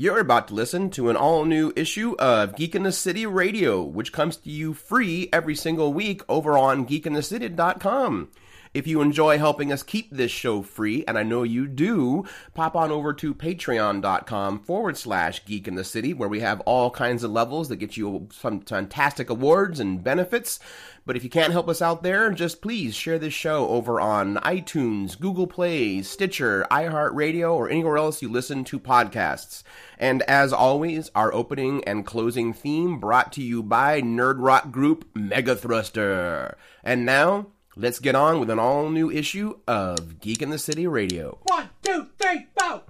You're about to listen to an all new issue of Geek in the City Radio, which comes to you free every single week over on geekinthecity.com. If you enjoy helping us keep this show free, and I know you do, pop on over to patreon.com forward slash geek in the city, where we have all kinds of levels that get you some fantastic awards and benefits. But if you can't help us out there, just please share this show over on iTunes, Google Play, Stitcher, iHeartRadio, or anywhere else you listen to podcasts. And as always, our opening and closing theme brought to you by nerd rock group Megathruster. And now, let's get on with an all new issue of Geek in the City Radio. One, two, three, four.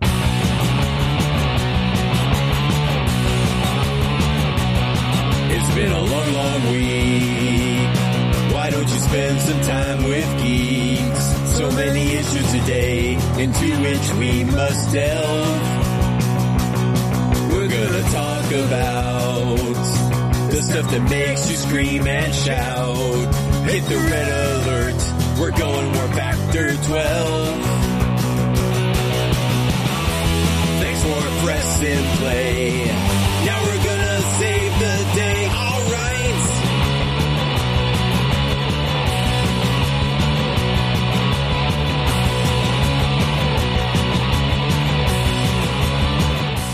It's been a long, long week. Why don't you spend some time with geeks? So many issues a day into which we must delve. We're gonna talk about the stuff that makes you scream and shout. Hit the red alert. We're going factor 12. Thanks for pressing play.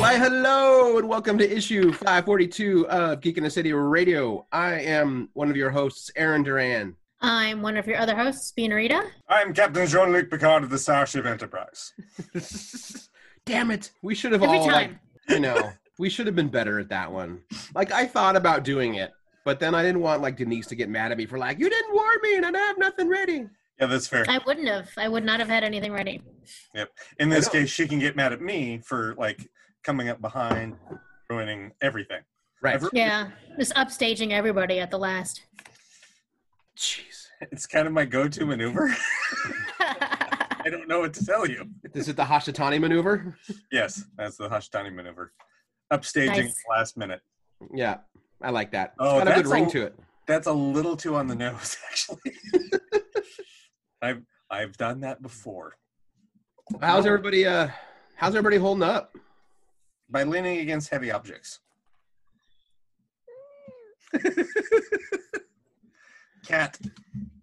Why, hello, and welcome to issue 542 of Geek in the City Radio. I am one of your hosts, Aaron Duran. I'm one of your other hosts, Rita. I'm Captain Jean-Luc Picard of the Starship Enterprise. Damn it. We should have Every all, like, time. you know, we should have been better at that one. Like, I thought about doing it, but then I didn't want, like, Denise to get mad at me for, like, you didn't warn me and I have nothing ready. Yeah, that's fair. I wouldn't have. I would not have had anything ready. Yep. In this case, she can get mad at me for like coming up behind, ruining everything. Right. Ever- Yeah, just upstaging everybody at the last. Jeez. It's kind of my go-to maneuver. I don't know what to tell you. This is the Hashitani maneuver? Yes, that's the Hashtani maneuver. Upstaging Nice. last minute. Yeah, I like that. It's Oh, got a good ring a- to it. That's a little too on the nose, actually. I've I've done that before. How's everybody, uh, how's everybody holding up? By leaning against heavy objects. Cat.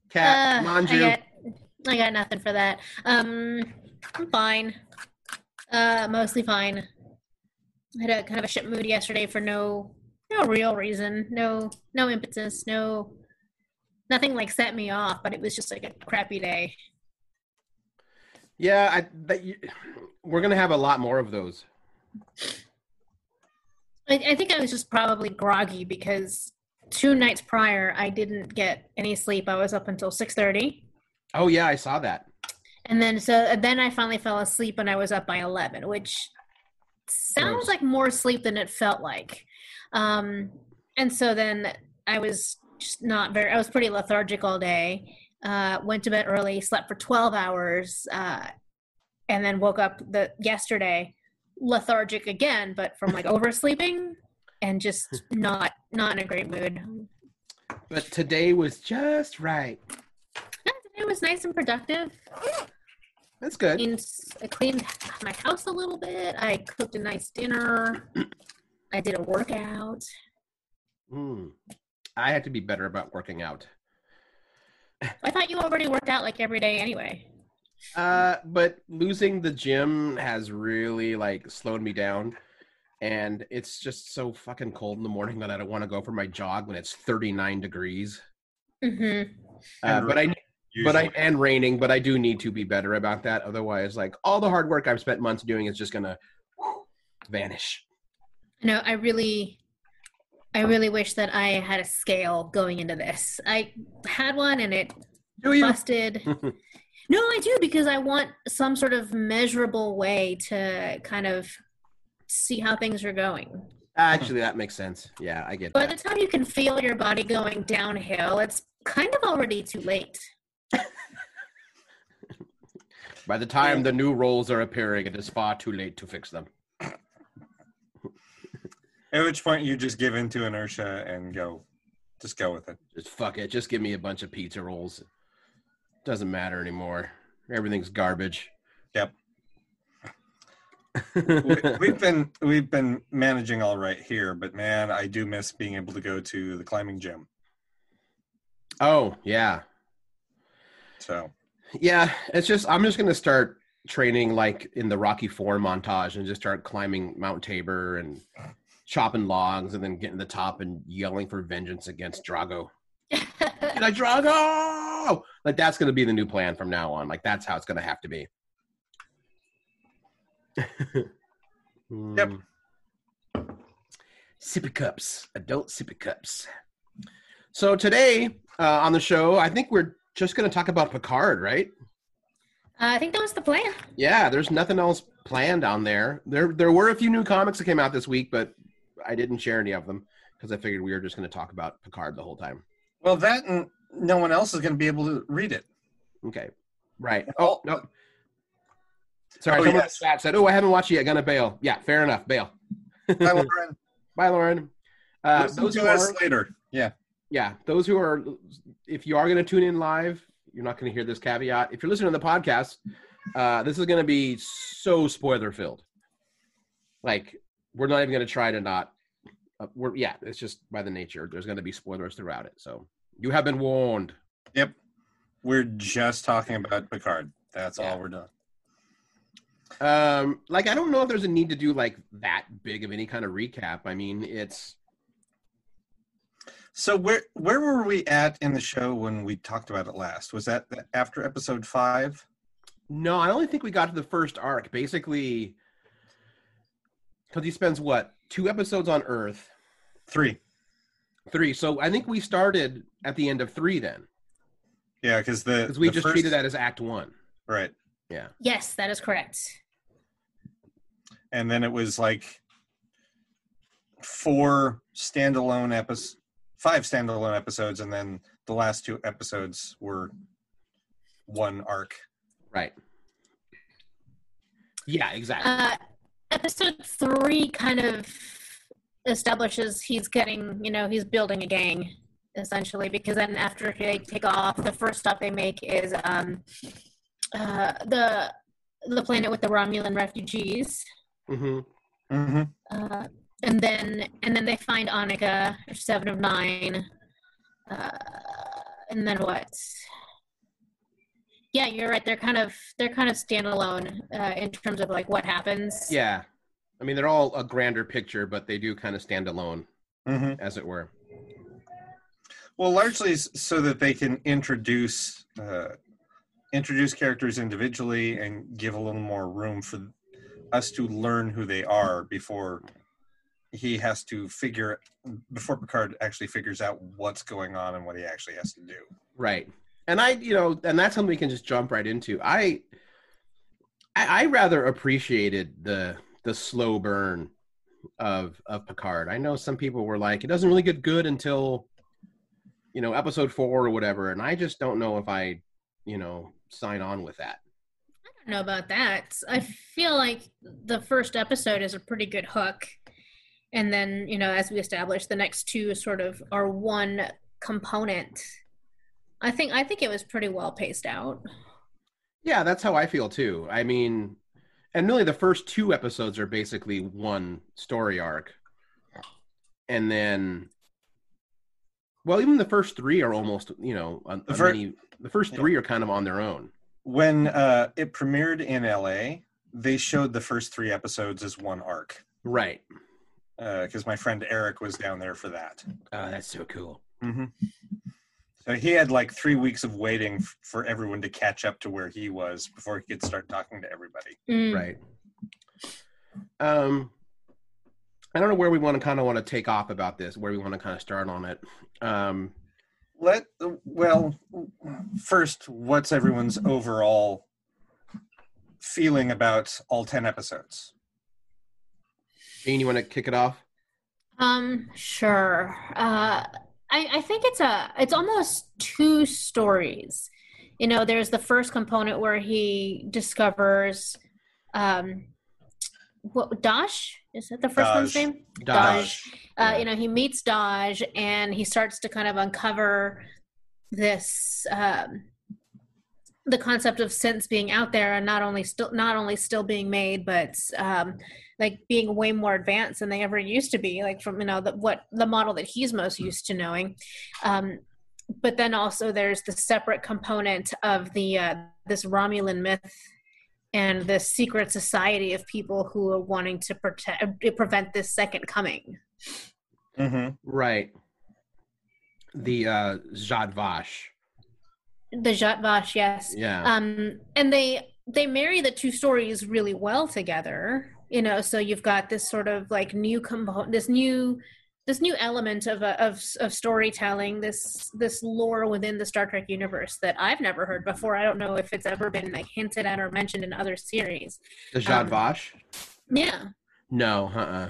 Cat, Uh, Manju. I got, I got nothing for that. Um, I'm fine. Uh, mostly fine. I had a kind of a shit mood yesterday for no, no real reason. No, no impetus. No, nothing like set me off. But it was just like a crappy day. Yeah, I, that you, we're gonna have a lot more of those. I, I think I was just probably groggy because two nights prior I didn't get any sleep. I was up until six thirty. Oh yeah, I saw that. and then so then I finally fell asleep and I was up by eleven, which sounds like more sleep than it felt like. Um, and so then I was just not very. I was pretty lethargic all day. Uh, went to bed early, slept for twelve hours, uh, and then woke up the yesterday lethargic again, but from like oversleeping and just not not in a great mood. But today was just right. It was nice and productive. That's good. Cleaned, I cleaned my house a little bit. I cooked a nice dinner. I did a workout. Mm. I have to be better about working out. I thought you already worked out like every day anyway. Uh, but losing the gym has really like slowed me down. And it's just so fucking cold in the morning that I don't want to go for my jog when it's 39 degrees. hmm Uh, but I, but I, and raining, but I do need to be better about that. Otherwise, like all the hard work I've spent months doing is just gonna whew, vanish. No, I really, I really wish that I had a scale going into this. I had one and it Do you? busted. no, I do because I want some sort of measurable way to kind of see how things are going. Actually, that makes sense. Yeah, I get it. By that. the time you can feel your body going downhill, it's kind of already too late. By the time the new roles are appearing, it is far too late to fix them. At which point you just give into inertia and go, just go with it. Just fuck it. Just give me a bunch of pizza rolls. Doesn't matter anymore. Everything's garbage. Yep. we, we've been we've been managing all right here, but man, I do miss being able to go to the climbing gym. oh yeah, So yeah. It's just I'm just gonna start training like in the Rocky Four montage and just start climbing Mount Tabor and chopping logs and then getting to the top and yelling for vengeance against Drago. like Drago. Like that's gonna be the new plan from now on. Like that's how it's gonna have to be. Yep. Hmm. Sippy cups, adult sippy cups. So today uh, on the show, I think we're just going to talk about Picard, right? Uh, I think that was the plan. Yeah, there's nothing else planned on there. There, there were a few new comics that came out this week, but I didn't share any of them because I figured we were just going to talk about Picard the whole time. well, that and no one else is going to be able to read it. Okay, right. Oh no, sorry. Oh, someone in the chat said, "Oh, I haven't watched it yet. Gonna bail." Yeah, fair enough. Bail. Bye, Lauren. Bye, Lauren. Uh, those who are, later. Yeah. yeah, those who are, if you are going to tune in live, you're not going to hear this caveat. If you're listening to the podcast, uh, this is going to be so spoiler filled. Like, we're not even going to try to not. Uh, we're yeah, it's just by the nature. There's going to be spoilers throughout it, so you have been warned. Yep. We're just talking about Picard. That's Yeah. all we're doing. Um, like I don't know if there's a need to do like that big of any kind of recap. I mean, it's So where where were we at in the show when we talked about it last? Was that after episode five? no, I only think we got to the first arc, basically, because he spends what two episodes on Earth, Three. Three. So I think we started at the end of three then, Yeah, because the because we the just first- treated that as Act One. right, Yeah, Yes, that is correct. and then it was like four standalone episodes, five standalone episodes, and then the last two episodes were one arc. right. Yeah, exactly. Uh, episode three kind of establishes he's getting, you know, he's building a gang essentially because then after they take off, the first stop they make is um, uh, the the planet with the Romulan refugees, Mm-hmm. Mm-hmm. uh, and then and then they find Annika, Seven of Nine, uh, and then what? Yeah, you're right. They're kind of they're kind of standalone uh, in terms of like what happens. Yeah, I mean they're all a grander picture, but they do kind of stand alone, Mm-hmm. as it were. Well, largely so that they can introduce uh, introduce characters individually and give a little more room for us to learn who they are before he has to figure before Picard actually figures out what's going on and what he actually has to do. Right. And I, you know, and that's something we can just jump right into. I, I, I rather appreciated the the slow burn of of Picard. I know some people were like, it doesn't really get good until, you know, episode four or whatever. And I just don't know if I, you know, sign on with that. I don't know about that. I feel like the first episode is a pretty good hook. And then, you know, as we established, the next two sort of are one component. I think I think it was pretty well paced out. Yeah, that's how I feel too. I mean, and really the first two episodes are basically one story arc. And then well, even the first three are almost, you know, a, The a fir- mini, the first Yeah. three are kind of on their own. When uh, it premiered in LA, they showed the first three episodes as one arc Right. because my friend Eric was down there for that. Oh, that's so cool. Mm-hmm. So he had like three weeks of waiting f- for everyone to catch up to where he was before he could start talking to everybody. Mm. Right. Um I don't know where we want to kind of want to take off about this, where we want to kind of start on it. Um Let well, first, what's everyone's overall feeling about all ten episodes? Jane, you want to kick it off? Um, sure. Uh, I, I think it's a it's almost two stories. You know, there's the first component where he discovers um what Dash? Is that the first one's Dahj. name? Dahj. Uh, Yeah. you know, he meets Dodge and he starts to kind of uncover this um the concept of sense being out there and not only still not only still being made but um like being way more advanced than they ever used to be like from you know the, what the model that he's most used to knowing um but then also there's the separate component of the uh this romulan myth and this secret society of people who are wanting to protect prevent this second coming hmm Right. The uh Zhat Vash. the Zhat Vash, yes Yeah. um and they they marry the two stories really well together you know so you've got this sort of like new component this new this new element of, a, of of storytelling this this lore within the star trek universe that i've never heard before i don't know if it's ever been like hinted at or mentioned in other series the Zhat um, Vash? yeah No, uh-uh.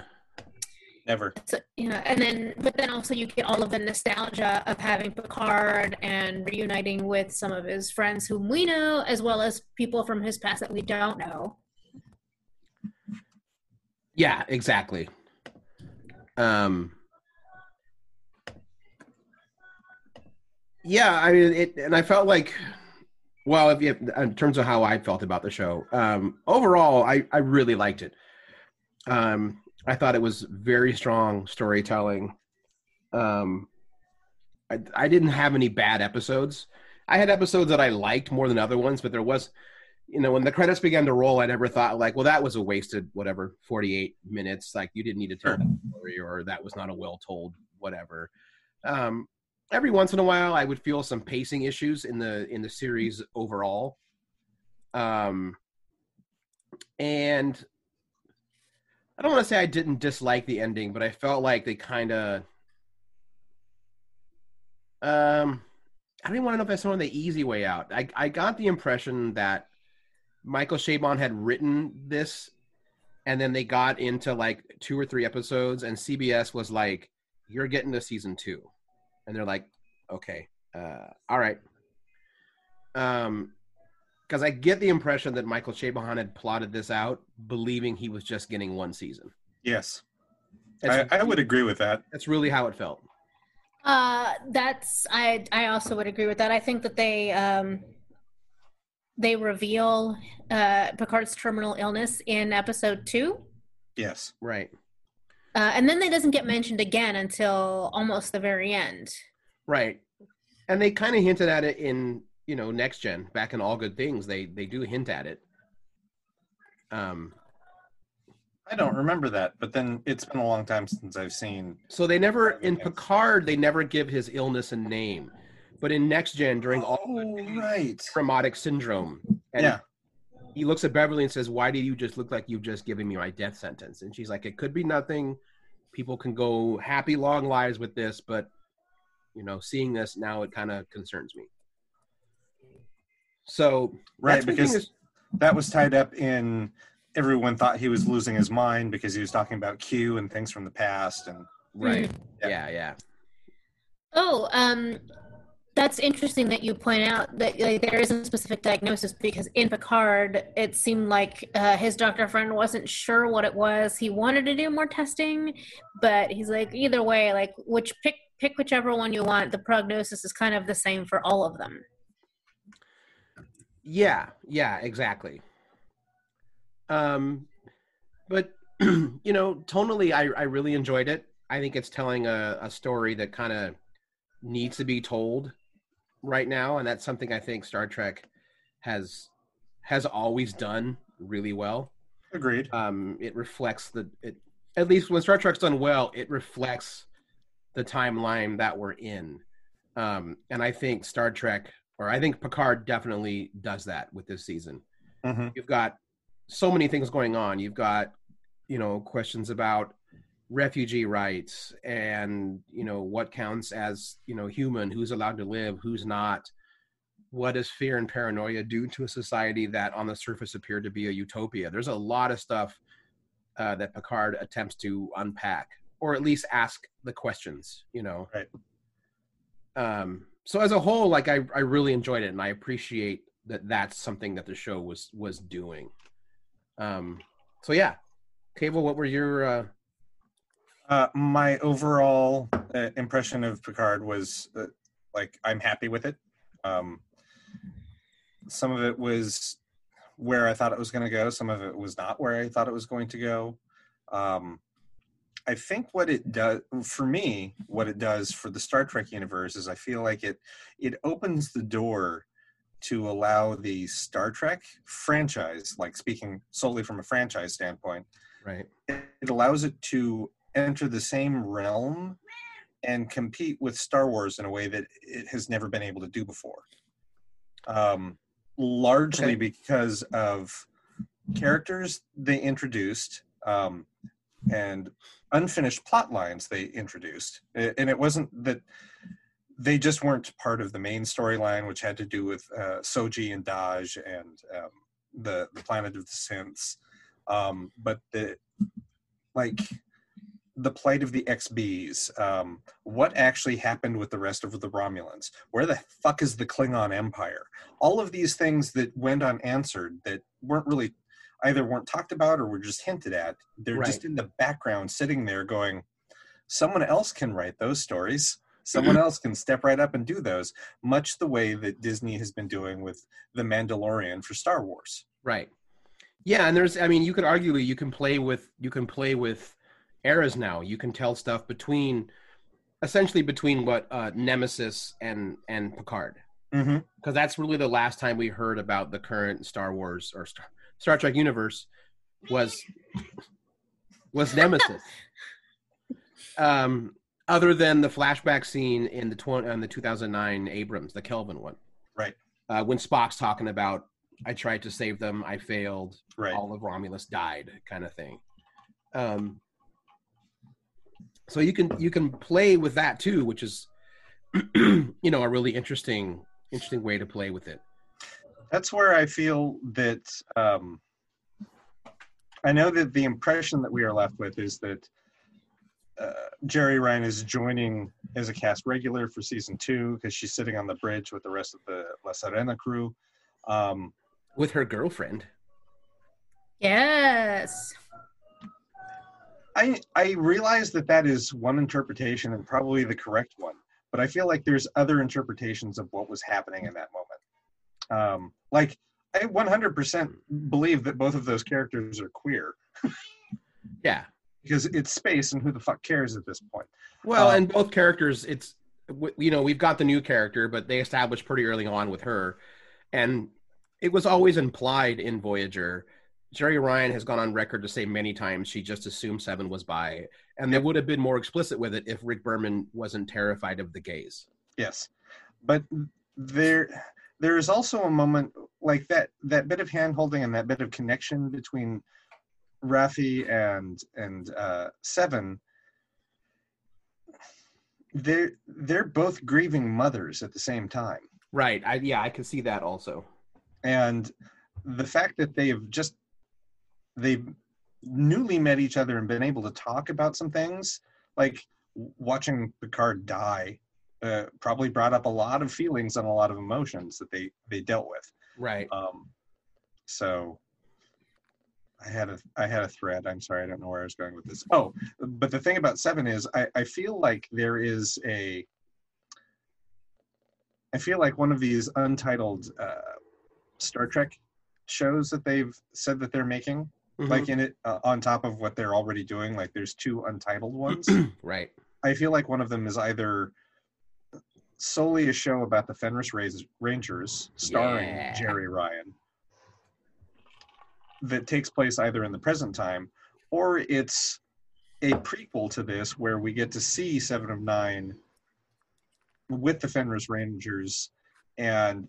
Never. so, you know and then but then also you get all of the nostalgia of having picard and reuniting with some of his friends whom we know as well as people from his past that we don't know Yeah, exactly. Um Yeah, I mean it and I felt like well, if you in terms of how I felt about the show, um overall I I really liked it. Um I thought it was very strong storytelling. Um I I didn't have any bad episodes. I had episodes that I liked more than other ones, but there was you know, when the credits began to roll, I never thought like, well, that was a wasted whatever forty eight minutes. Like you didn't need to tell that story, or that was not a well told whatever. Um, every once in a while, I would feel some pacing issues in the in the series overall. Um, and I don't want to say I didn't dislike the ending, but I felt like they kind of. Um, I don't even want to know if that's of the easy way out. I I got the impression that Michael Chabon had written this, and then they got into like two or three episodes, and CBS was like, "You're getting to season two. and they're like, "Okay, uh, all right." Um, because I get the impression that Michael Chabon had plotted this out, believing he was just getting one season. Yes. I, I would agree with that. that's really how it felt. Uh, that's I. I also would agree with that. I think that they um, they reveal uh, Picard's terminal illness in episode two, Yes. Right. uh, and then it doesn't get mentioned again until almost the very end. Right. And they kind of hinted at it in, you know, next gen, back in All Good Things. They they do hint at it. Um I don't remember that, but then it's been a long time since I've seen. so they never in Picard they never give his illness a name. But in next gen during All Good Oh, Things, right. Irumodic syndrome. And Yeah. he looks at Beverly and says, Why do you just look like you've just given me my death sentence? And she's like, It could be nothing. People can go happy long lives with this, but you know, seeing this now it kind of concerns me. So Right, because is- that was tied up in everyone thought he was losing his mind because he was talking about Q and things from the past and right. Yeah. Yeah, yeah. Oh, um, that's interesting that you point out that like, there isn't a specific diagnosis because in Picard, it seemed like uh, his doctor friend wasn't sure what it was. He wanted to do more testing, but he's like, either way, like which pick pick whichever one you want. The prognosis is kind of the same for all of them. Yeah, yeah, exactly. Um, but you know, tonally, I I really enjoyed it. I think it's telling a, a story that kind of needs to be told right now, and that's something I think Star Trek has has always done really well. agreed. Um, it reflects the it at least when Star Trek's done well, it reflects the timeline that we're in. Um, and I think Star Trek, or I think Picard, definitely does that with this season hmm you've got so many things going on. You've got, you know, questions about refugee rights and, you know, what counts as, you know, human, who's allowed to live, who's not. What does fear and paranoia do to a society that on the surface appeared to be a utopia? There's a lot of stuff uh, that Picard attempts to unpack or at least ask the questions, you know. Right. Um, so as a whole, like I, I really enjoyed it and I appreciate that that's something that the show was was doing. Um, so yeah, Cable, what were your uh, Uh, my overall uh, impression of Picard was uh, like I'm happy with it. Um, some of it was where I thought it was going to go. Some of it was not where I thought it was going to go. Um, I think what it does for me, what it does for the Star Trek universe is I feel like it it opens the door to allow the Star Trek franchise, like speaking solely from a franchise standpoint, Right. it allows it to enter the same realm and compete with Star Wars in a way that it has never been able to do before. Um, largely Okay. because of characters they introduced um, and unfinished plot lines they introduced. And it wasn't that they just weren't part of the main storyline, which had to do with uh, Soji and Dahj and um, the the planet of the synths. Um, but the like the plight of the XBs, um, what actually happened with the rest of the Romulans? Where the fuck is the Klingon Empire? All of these things that went unanswered that weren't really either weren't talked about or were just hinted at. They're just in the background, sitting there, going, someone else can write those stories. Someone else can step right up and do those, much the way that Disney has been doing with The Mandalorian for Star Wars. Right. Yeah, and there's I mean you could arguably you can play with you can play with eras now. You can tell stuff between essentially between what uh Nemesis and and Picard. Mm-hmm. Because that's really the last time we heard about the current Star Wars or Star, Star Trek universe was was Nemesis. um other than the flashback scene in the 20, on the 2009 Abrams, the Kelvin one. Right. Uh, when Spock's talking about I tried to save them, I failed, Right. all of Romulus died, kind of thing. Um, so you can you can play with that too, which is you know a really interesting interesting way to play with it. that's where I feel that um, I know that the impression that we are left with is that uh, Jeri Ryan is joining as a cast regular for season two because she's sitting on the bridge with the rest of the La Sirena crew. Um, With her girlfriend, Yes. I I realize that that is one interpretation and probably the correct one, but I feel like there's other interpretations of what was happening in that moment. Um, like I 100% believe that both of those characters are queer yeah. because it's space and who the fuck cares at this point. Well, Um, and both characters, it's you know we've got the new character, but they established pretty early on with her, and it was always implied in Voyager. Jeri Ryan has gone on record to say many times she just assumed Seven was bi, and they would have been more explicit with it if Rick Berman wasn't terrified of the gays. Yes, but there there is also a moment like that that bit of hand holding and that bit of connection between Raffi and and uh, Seven. They're they're both grieving mothers at the same time, Right. I, yeah, I can see that also. and the fact that they've just they've newly met each other and been able to talk about some things like watching Picard die uh, probably brought up a lot of feelings and a lot of emotions that they they dealt with. Right. Um, so I had a I had a thread. I'm sorry, I don't know where I was going with this. Oh, but the thing about Seven is I, I feel like there is a I feel like one of these untitled uh, Star Trek shows that they've said that they're making, Mhm. like in it uh, on top of what they're already doing. Like there's two untitled ones. right. I feel like one of them is either solely a show about the Fenris Rangers, starring Yeah. Jeri Ryan, that takes place either in the present time or it's a prequel to this where we get to see Seven of Nine with the Fenris Rangers and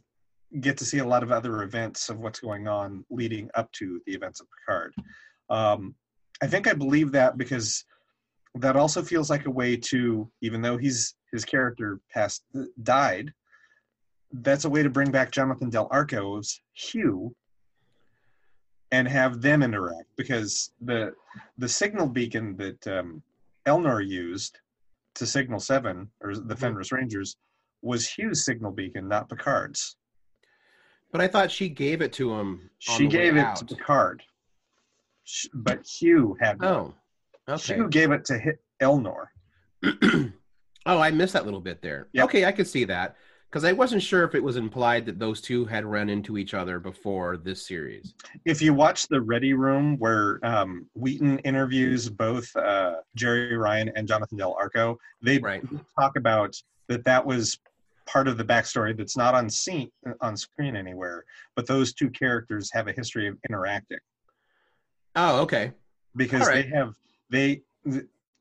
get to see a lot of other events of what's going on leading up to the events of Picard. Um, I think I believe that because that also feels like a way to even though he's his character passed died that's a way to bring back jonathan del arco's hugh and have them interact because the the signal beacon that um, elnor used to signal seven or the fenris rangers was hugh's signal beacon not picard's But I thought she gave it to him. she gave it out. to picard but hugh had one. Oh. Okay. hugh gave it to elnor oh, I missed that little bit there. Yep. Okay, I could see that Because I wasn't sure if it was implied that those two had run into each other before this series. If you watch the Ready Room, where um, Wheaton interviews both uh, Jeri Ryan and Jonathan Del Arco, they Right. talk about that that was part of the backstory that's not on scene on screen anywhere. But those two characters have a history of interacting Oh, okay. because All right. they have they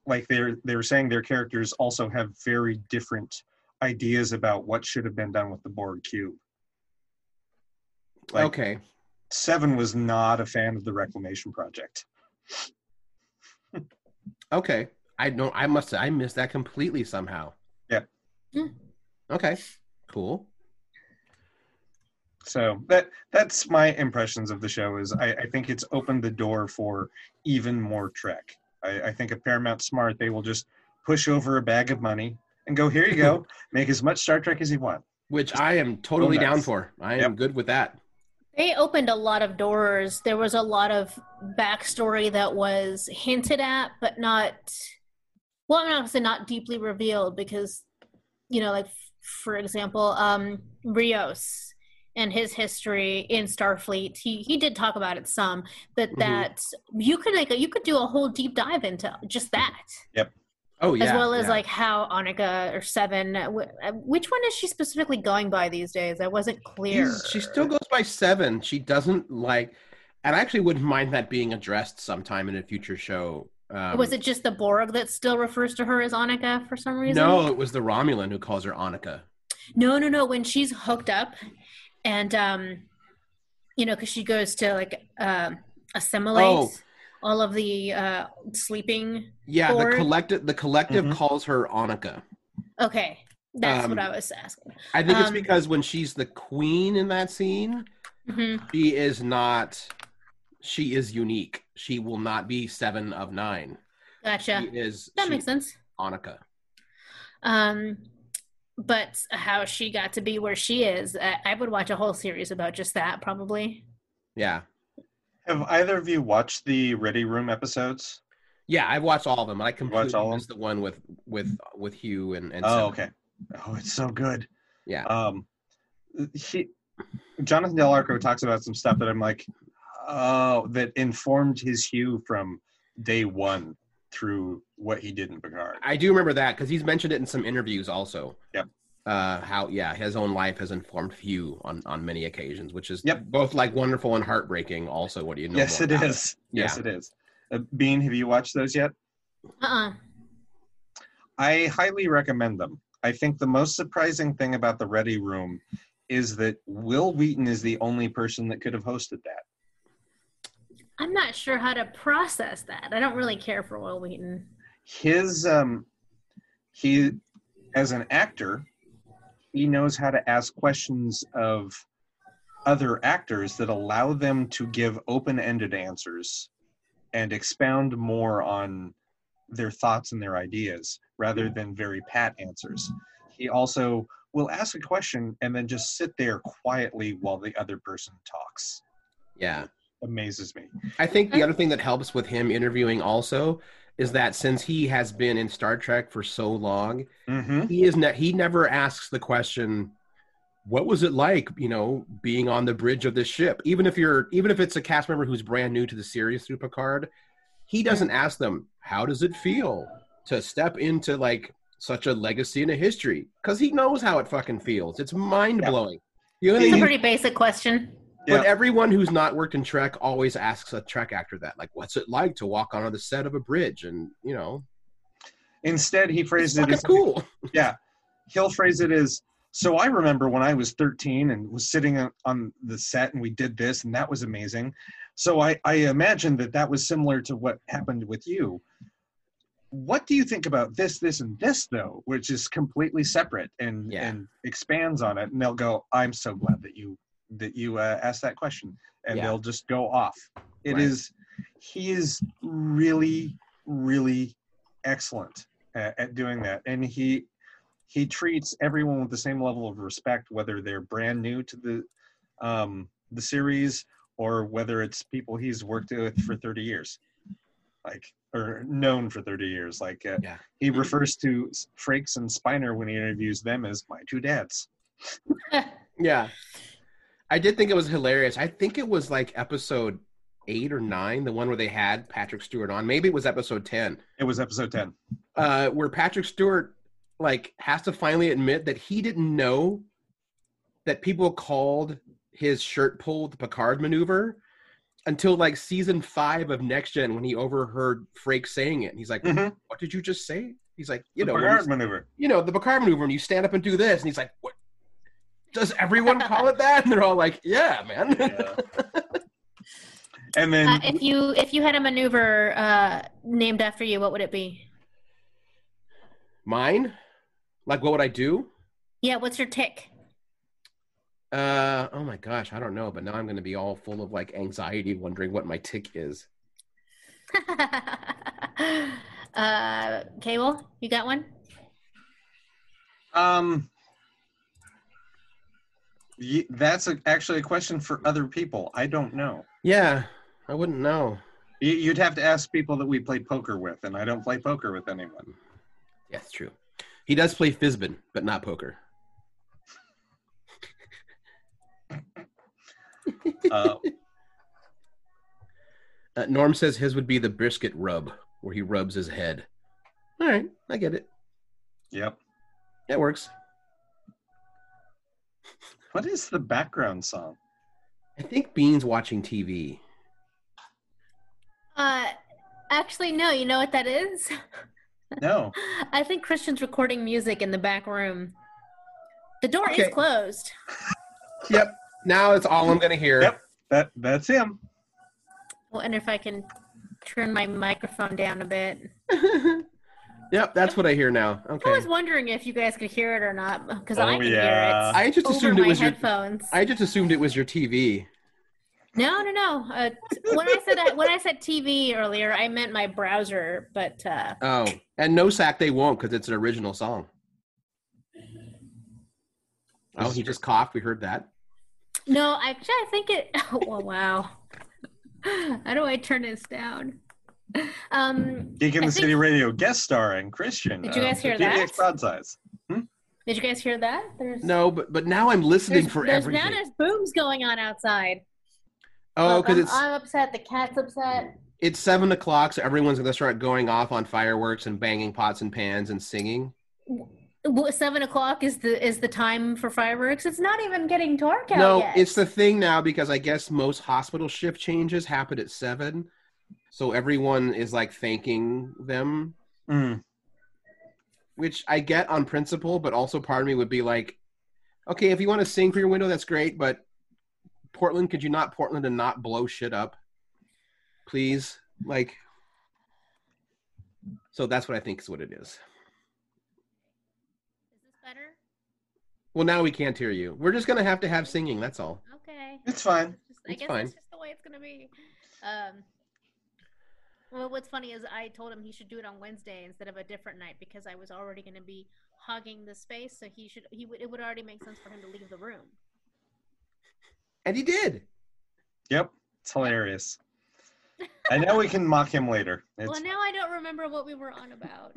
like they're they were saying their characters also have very different ideas about what should have been done with the Borg cube. Like, okay. Seven was not a fan of the reclamation project. Okay. I don't. I must. I missed that completely somehow. Yeah. Hmm. Okay. Cool. So that that's my impressions of the show. Is I, I think it's opened the door for even more Trek. I, I think at Paramount Smart they will just push over a bag of money and go here you go, make as much Star Trek as you want. Which I am totally down for. I am good with that. They opened a lot of doors. There was a lot of backstory that was hinted at, but not. Well, I'm not gonna say not deeply revealed because, you know, like for example, um, Rios and his history in Starfleet. He he did talk about it some, but Mhm. that you could like you could do a whole deep dive into just that, Yep. Oh yeah. as well as yeah. like how Annika or Seven. uh, Which one is she specifically going by these days? I wasn't clear. She still goes by seven. She doesn't like, and I actually wouldn't mind that being addressed sometime in a future show. Um, was it just the Borg that still refers to her as Annika for some reason? No, it was the Romulan who calls her Annika. no, no, no. When she's hooked up, and um, you know, because she goes to like um, assimilate Oh. all of the uh, sleeping. Yeah, Borg? the collective. The collective Mhm. calls her Annika. Okay, that's Um, what I was asking. I think it's Um, because when she's the queen in that scene, hmm she is not. She is unique. She will not be seven of nine. Gotcha. She is. that she- makes sense. Annika. Um, but how she got to be where she is, I, I would watch a whole series about just that probably. Yeah, Have either of you watched the Ready Room episodes? yeah. I've watched all of them. I completely all of them? missed the one with with with Hugh and and. Oh, Seven. okay. Oh, it's so good. Yeah. Um, he, Jonathan Del Arco talks about some stuff that I'm like, oh, that informed his Hugh from day one through what he did in Picard. I do remember that because he's mentioned it in some interviews also. Yep. Uh, how yeah, his own life has informed Hugh on on many occasions, which is Yep. both like wonderful and heartbreaking. Also, what do you know? yes, it is. it. Yes, Yeah. it is. Uh, Bean, have you watched those yet? Uh-uh. I highly recommend them. I think the most surprising thing about the Ready Room is that Wil Wheaton is the only person that could have hosted that. I'm not sure how to process that. I don't really care for Wil Wheaton. His um, he as an actor, he knows how to ask questions of other actors that allow them to give open-ended answers and expound more on their thoughts and their ideas rather than very pat answers. He also will ask a question and then just sit there quietly while the other person talks. Yeah, Amazes me. I think the other thing that helps with him interviewing also is that since he has been in Star Trek for so long, Mm-hmm. he is ne- he never asks the question, "What was it like?" You know, being on the bridge of this ship. Even if you're even if it's a cast member who's brand new to the series through Picard, he doesn't ask them, "How does it feel to step into like such a legacy and a history?" Because he knows how it fucking feels. It's mind blowing. The only It's a pretty basic question. Yeah. But everyone who's not worked in Trek always asks a Trek actor that, like, what's it like to walk onto the set of a bridge? And you know, Instead, he phrased it as cool. yeah he'll phrase it as so i remember when i was 13 and was sitting on- on the set and we did this and that was amazing so i i imagine that that was similar to what happened with you what do you think about this this and this though which is completely separate and Yeah. and expands on it and they'll go i'm so glad that you that you uh, asked that question and Yeah. they'll just go off It Right. is he is really really excellent at, at doing that and he he treats everyone with the same level of respect whether they're brand new to the um the series or whether it's people he's worked with for 30 years like or known for 30 years like uh, Yeah. he refers to frakes and spiner when he interviews them as my two dads Yeah. I did think it was hilarious. I think it was like episode eight or nine, the one where they had Patrick Stewart on. Maybe it was episode 10, It was episode 10. uh, where Patrick Stewart like has to finally admit that he didn't know that people called his shirt pull the Picard maneuver until like season five of Next Gen when he overheard Frakes saying it. And he's like, Mhm. What did you just say? He's like, You The know, Picard maneuver. you know, the Picard maneuver, and you stand up and do this, and he's like, "What? Does everyone call it that?" And they're all like, "Yeah, man." Yeah. And then Uh, if you if you had a maneuver uh, named after you, what would it be? Mine, like, what would I do? Yeah, what's your tick? Uh, oh my gosh, I don't know, but now I'm going to be all full of like anxiety, wondering what my tick is. uh, Cable, you got one? um ye- that's a, actually a question for other people. I don't know. Yeah, I wouldn't know. You- You'd have to ask people that we play poker with, and I don't play poker with anyone. Yeah, it's true. He does play Fizbin, but not poker. Uh, Uh, Norm says his would be the brisket rub, where he rubs his head. All right, I get it. yep. That works. What is the background song? I think Bean's watching TV. Uh, actually, no. You know what that is? No. I think Christian's recording music in the back room. The door Okay. is closed. Yep. Now it's all I'm going to hear. Yep. That that's him. I wonder if I can turn my microphone down a bit. yep, that's what I hear now. Okay. I was wondering if you guys could hear it or not because Oh, I can yeah. hear I just it over assumed my it was your. headphones. I just assumed it was your TV. No, no, no. Uh, when I said when I said TV earlier, I meant my browser. But uh, Oh, and no sack they won't because it's an original song. Oh, he just coughed. We heard that. no, actually, I think it. Oh wow! How do I turn this down? Um, Geek in I the think- City Radio guest starring Christian. Did you guys uh, hear PDX that? Broadsides. Hmm? did you guys hear that? There's No, but but now I'm listening there's, for there's everything. now there's booms going on outside. oh, um, because I'm, it's I'm upset. The cat's upset. it's seven o'clock, so everyone's gonna start going off on fireworks and banging pots and pans and singing. Seven o'clock is the is the time for fireworks. It's not even getting dark out No, yet. it's the thing now because I guess most hospital shift changes happen at seven, so everyone is like thanking them, Mm. which I get on principle, but also part of me would be like, okay, if you want to sing for your window, that's great, but Portland, could you not Portland and not blow shit up, please? Like, so that's what I think is what it is. Is this better? Well, now we can't hear you. We're just gonna have to have singing. That's all. Okay. It's fine. Just, I It's guess fine. that's just the way it's gonna be. Um, well, what's funny is I told him he should do it on Wednesday instead of a different night because I was already gonna be hogging the space, so he should he would it would already make sense for him to leave the room. And he did. Yep. It's hilarious. I know we can mock him later. It's well, now I don't remember what we were on about.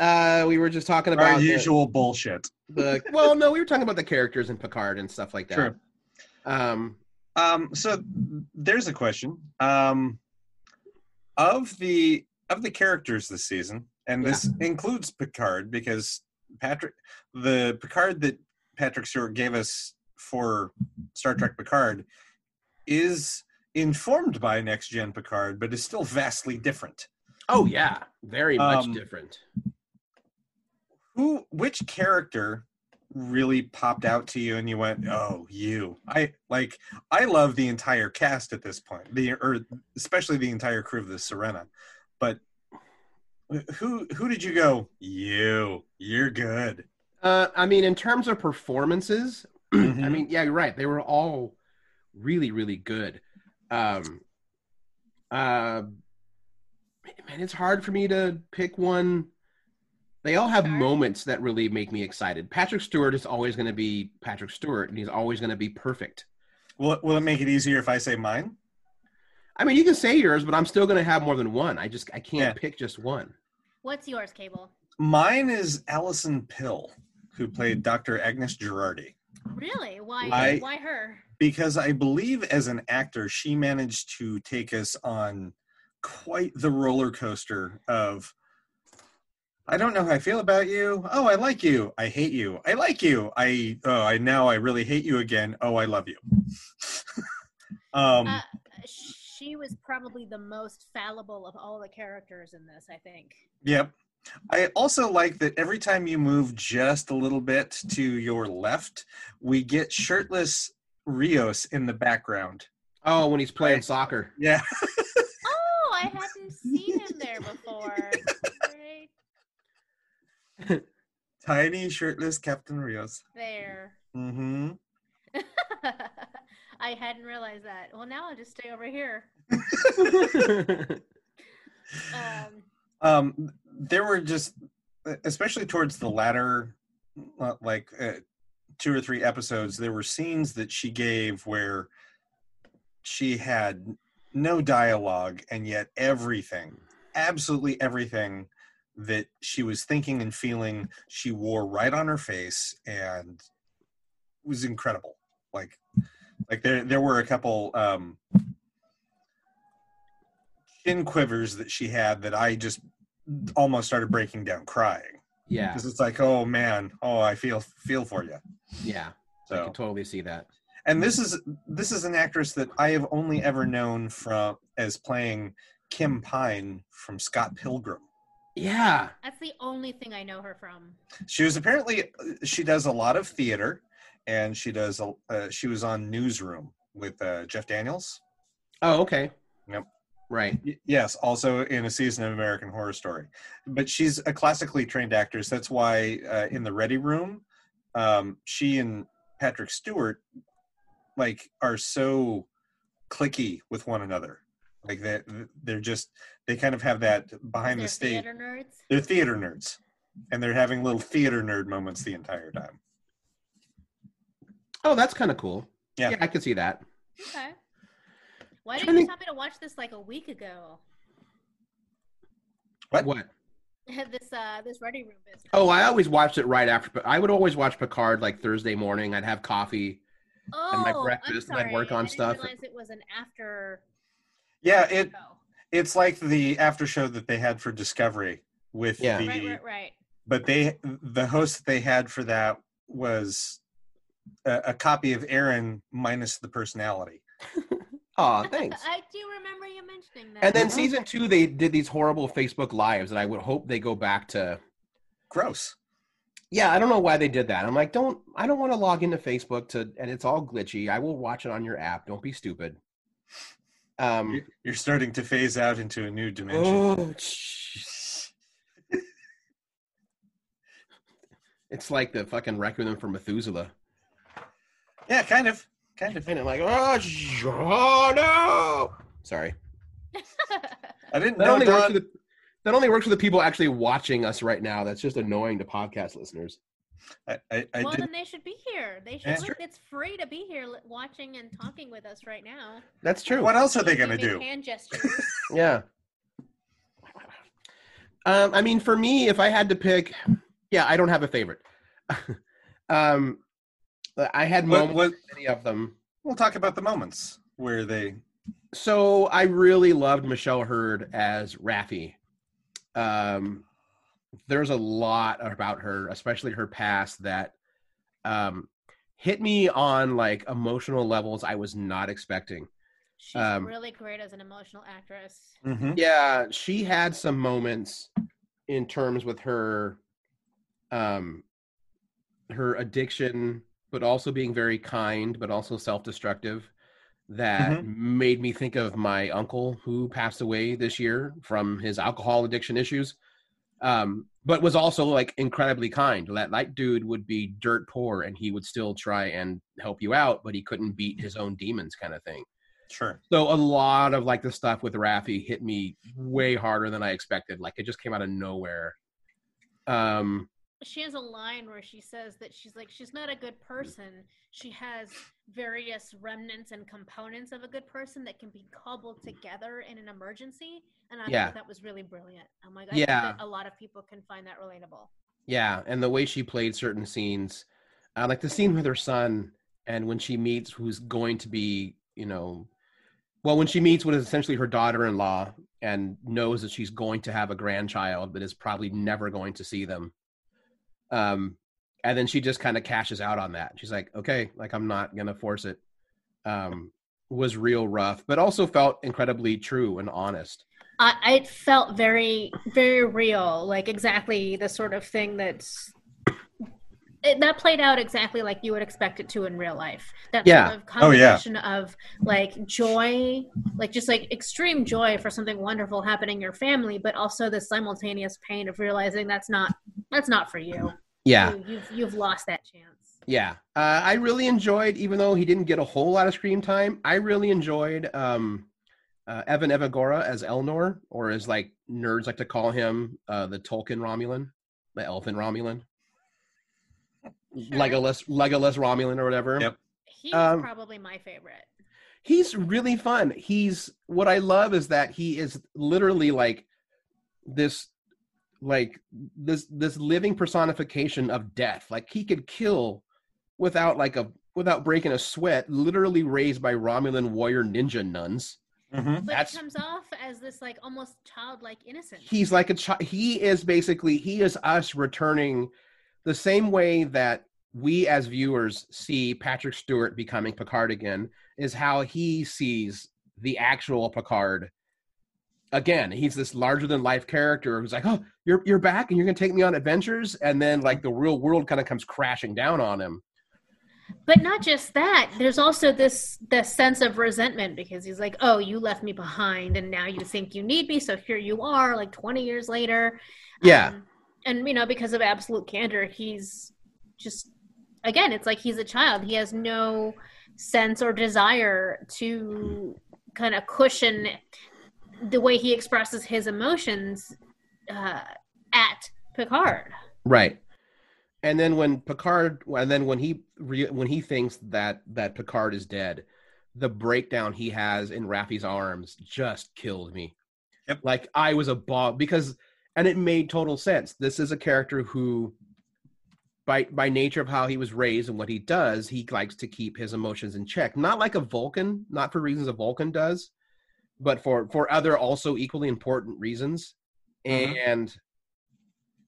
Uh, we were just talking about our the- usual bullshit. the well no we were talking about the characters in picard and stuff like that True. um Um, so there's a question. Um, of the of the characters this season, and this includes Picard because Patrick, the Picard that Patrick Stewart gave us for Star Trek Picard, is informed by Next Gen Picard, but is still vastly different. oh yeah. Very much Um, different. Who, which character really popped out to you, and you went, "Oh, you." I like. I love the entire cast at this point, the or especially the entire crew of the Sirena. But who who did you go? You, you're good. uh i mean in terms of performances i Mhm. mean yeah you're right they were all really really good um uh man it's hard for me to pick one they all have Sure. moments that really make me excited patrick stewart is always going to be patrick stewart and he's always going to be perfect Will it, will it make it easier if I say mine? i mean you can say yours but i'm still going to have more than one i just i can't Yeah. pick just one What's yours, Cable? Mine is Allison Pill. who played Dr. Agnes Jurati. Really? Why? I- why her? because I believe as an actor, she managed to take us on quite the roller coaster of I don't know how I feel about you. Oh, I like you. I hate you. I like you. I oh, I now I really hate you again. Oh, I love you. um Uh, she was probably the most fallible of all the characters in this. I think. Yep. I also like that every time you move just a little bit to your left, we get shirtless Rios in the background. Oh, when he's playing Right. soccer. Yeah. Oh, I hadn't seen him there before. Tiny shirtless Captain Rios. there. Mm-hmm. I hadn't realized that. Well, now I'll just stay over here. Um, um there were just especially towards the latter uh, like uh, two or three episodes there were scenes that she gave where she had no dialogue and yet everything absolutely everything that she was thinking and feeling she wore right on her face and it was incredible. Like like there there were a couple um chin quivers that she had that I just almost started breaking down crying. Yeah, because it's like oh man. Oh I feel feel for you yeah. I so can totally see that. and this is this is an actress that I have only ever known from as playing Kim Pine from Scott Pilgrim Yeah, that's the only thing I know her from. she was apparently she does a lot of theater and she does a uh, she was on Newsroom with uh, Jeff Daniels Oh, okay. Yep. Right. Y- Yes, also in a season of American Horror Story. But she's a classically trained actress. That's why uh, in the Ready Room, um, she and Patrick Stewart like are so clicky with one another. Like they they're just they kind of have that behind They're the stage. theater nerds. They're theater nerds, and they're having little theater nerd moments the entire time. Oh, that's kind of cool. Yeah. yeah, I can see that. Okay. Why didn't you to- tell me to watch this like a week ago? What? What? this uh this ready room business. Oh, I always watched it right after. But I would always watch Picard like Thursday morning. I'd have coffee. oh, my I'm breakfast, and I'd work on I didn't stuff. realize it was an after Yeah, it show. it's like the after show that they had for Discovery with Yeah. the Right, right, right. but they the host that they had for that was a, a copy of Aaron minus the personality. Oh, thanks. I do remember you mentioning that. and then mm-hmm. season two, they did these horrible Facebook lives, and I would hope they go back to. Gross. Yeah, I don't know why they did that. I'm like, don't. I don't want to log into Facebook to, and it's all glitchy. I will watch it on your app. Don't be stupid. Um. You- You're starting to phase out into a new dimension. Oh, it's like the fucking requiem for Methuselah. Yeah, kind of, kind of. And I'm like, oh, sh- oh no. Sorry. I didn't That know only works for the that only works for the people actually watching us right now. That's just annoying to podcast listeners. I, I, I well, did. then they should be here. They should. Yeah. look, it's free to be here, watching and talking with us right now. That's true. What else are they gonna do? Hand gestures. Yeah. Um, I mean, for me, if I had to pick, yeah, I don't have a favorite. um, I had What, moments, what, many of them. we'll talk about the moments where they. So I really loved Michelle Hurd as Raffi. Um, there's a lot about her, especially her past, that um, hit me on like emotional levels I was not expecting. She's Um, really great as an emotional actress. Mhm. Yeah, she had some moments in terms with her um her addiction, but also being very kind, but also self-destructive that made me think of my uncle who passed away this year from his alcohol addiction issues. Um, but was also like incredibly kind. That that dude would be dirt poor and he would still try and help you out, but he couldn't beat his own demons kind of thing. Sure. So a lot of like the stuff with Raffi hit me way harder than I expected. Like it just came out of nowhere. Um, She has a line where she says that she's like she's not a good person. She has various remnants and components of a good person that can be cobbled together in an emergency. And I Yeah. thought that was really brilliant. I'm like, I Yeah. think that a lot of people can find that relatable. Yeah, and the way she played certain scenes, uh, like the scene with her son, and when she meets who's going to be, you know, well, when she meets what is essentially her daughter-in-law and knows that she's going to have a grandchild, but is probably never going to see them. Um, and then she just kind of cashes out on that. She's like, "Okay, like I'm not gonna force it." Um, was real rough, but also felt incredibly true and honest. I, I felt very, very real, like exactly the sort of thing that's it, that played out exactly like you would expect it to in real life. That Yeah. sort of Oh, yeah. of like joy, like just like extreme joy for something wonderful happening in your family, but also the simultaneous pain of realizing that's not that's not for you. Yeah, You, you've you've lost that chance. Yeah, uh, I really enjoyed, even though he didn't get a whole lot of screen time. I really enjoyed um, uh, Evan Evagora as Elnor, or as like nerds like to call him, uh, the Tolkien Romulan, the Elfin Romulan, Sure. Legolas, Legolas Romulan, or whatever. Yep. He's Um, probably my favorite. He's really fun. He's what I love is that he is literally like this, like this this living personification of death. Like he could kill without like a without breaking a sweat. Literally raised by Romulan warrior ninja nuns. hmm But that's- it comes off as this like almost childlike innocence. He's like a child. He is basically he is us returning the same way that we as viewers see Patrick Stewart becoming Picard again is how he sees the actual Picard again. He's this larger than life character who's like, "Oh, you're you're back and you're going to take me on adventures." And then like the real world kind of comes crashing down on him. but not just that there's also this this sense of resentment because he's like oh you left me behind and now you think you need me so here you are like 20 years later Yeah. Um, and you know because of absolute candor he's just again it's like he's a child he has no sense or desire to kind of cushion the way he expresses his emotions uh, at picard Right. And then when Picard, and then when he re, when he thinks that that Picard is dead, the breakdown he has in Raffi's arms just killed me. Yep. Like I was a ball because, and it made total sense. This is a character who, by by nature of how he was raised and what he does, he likes to keep his emotions in check. Not like a Vulcan, not for reasons a Vulcan does, but for for other also equally important reasons. Mhm. And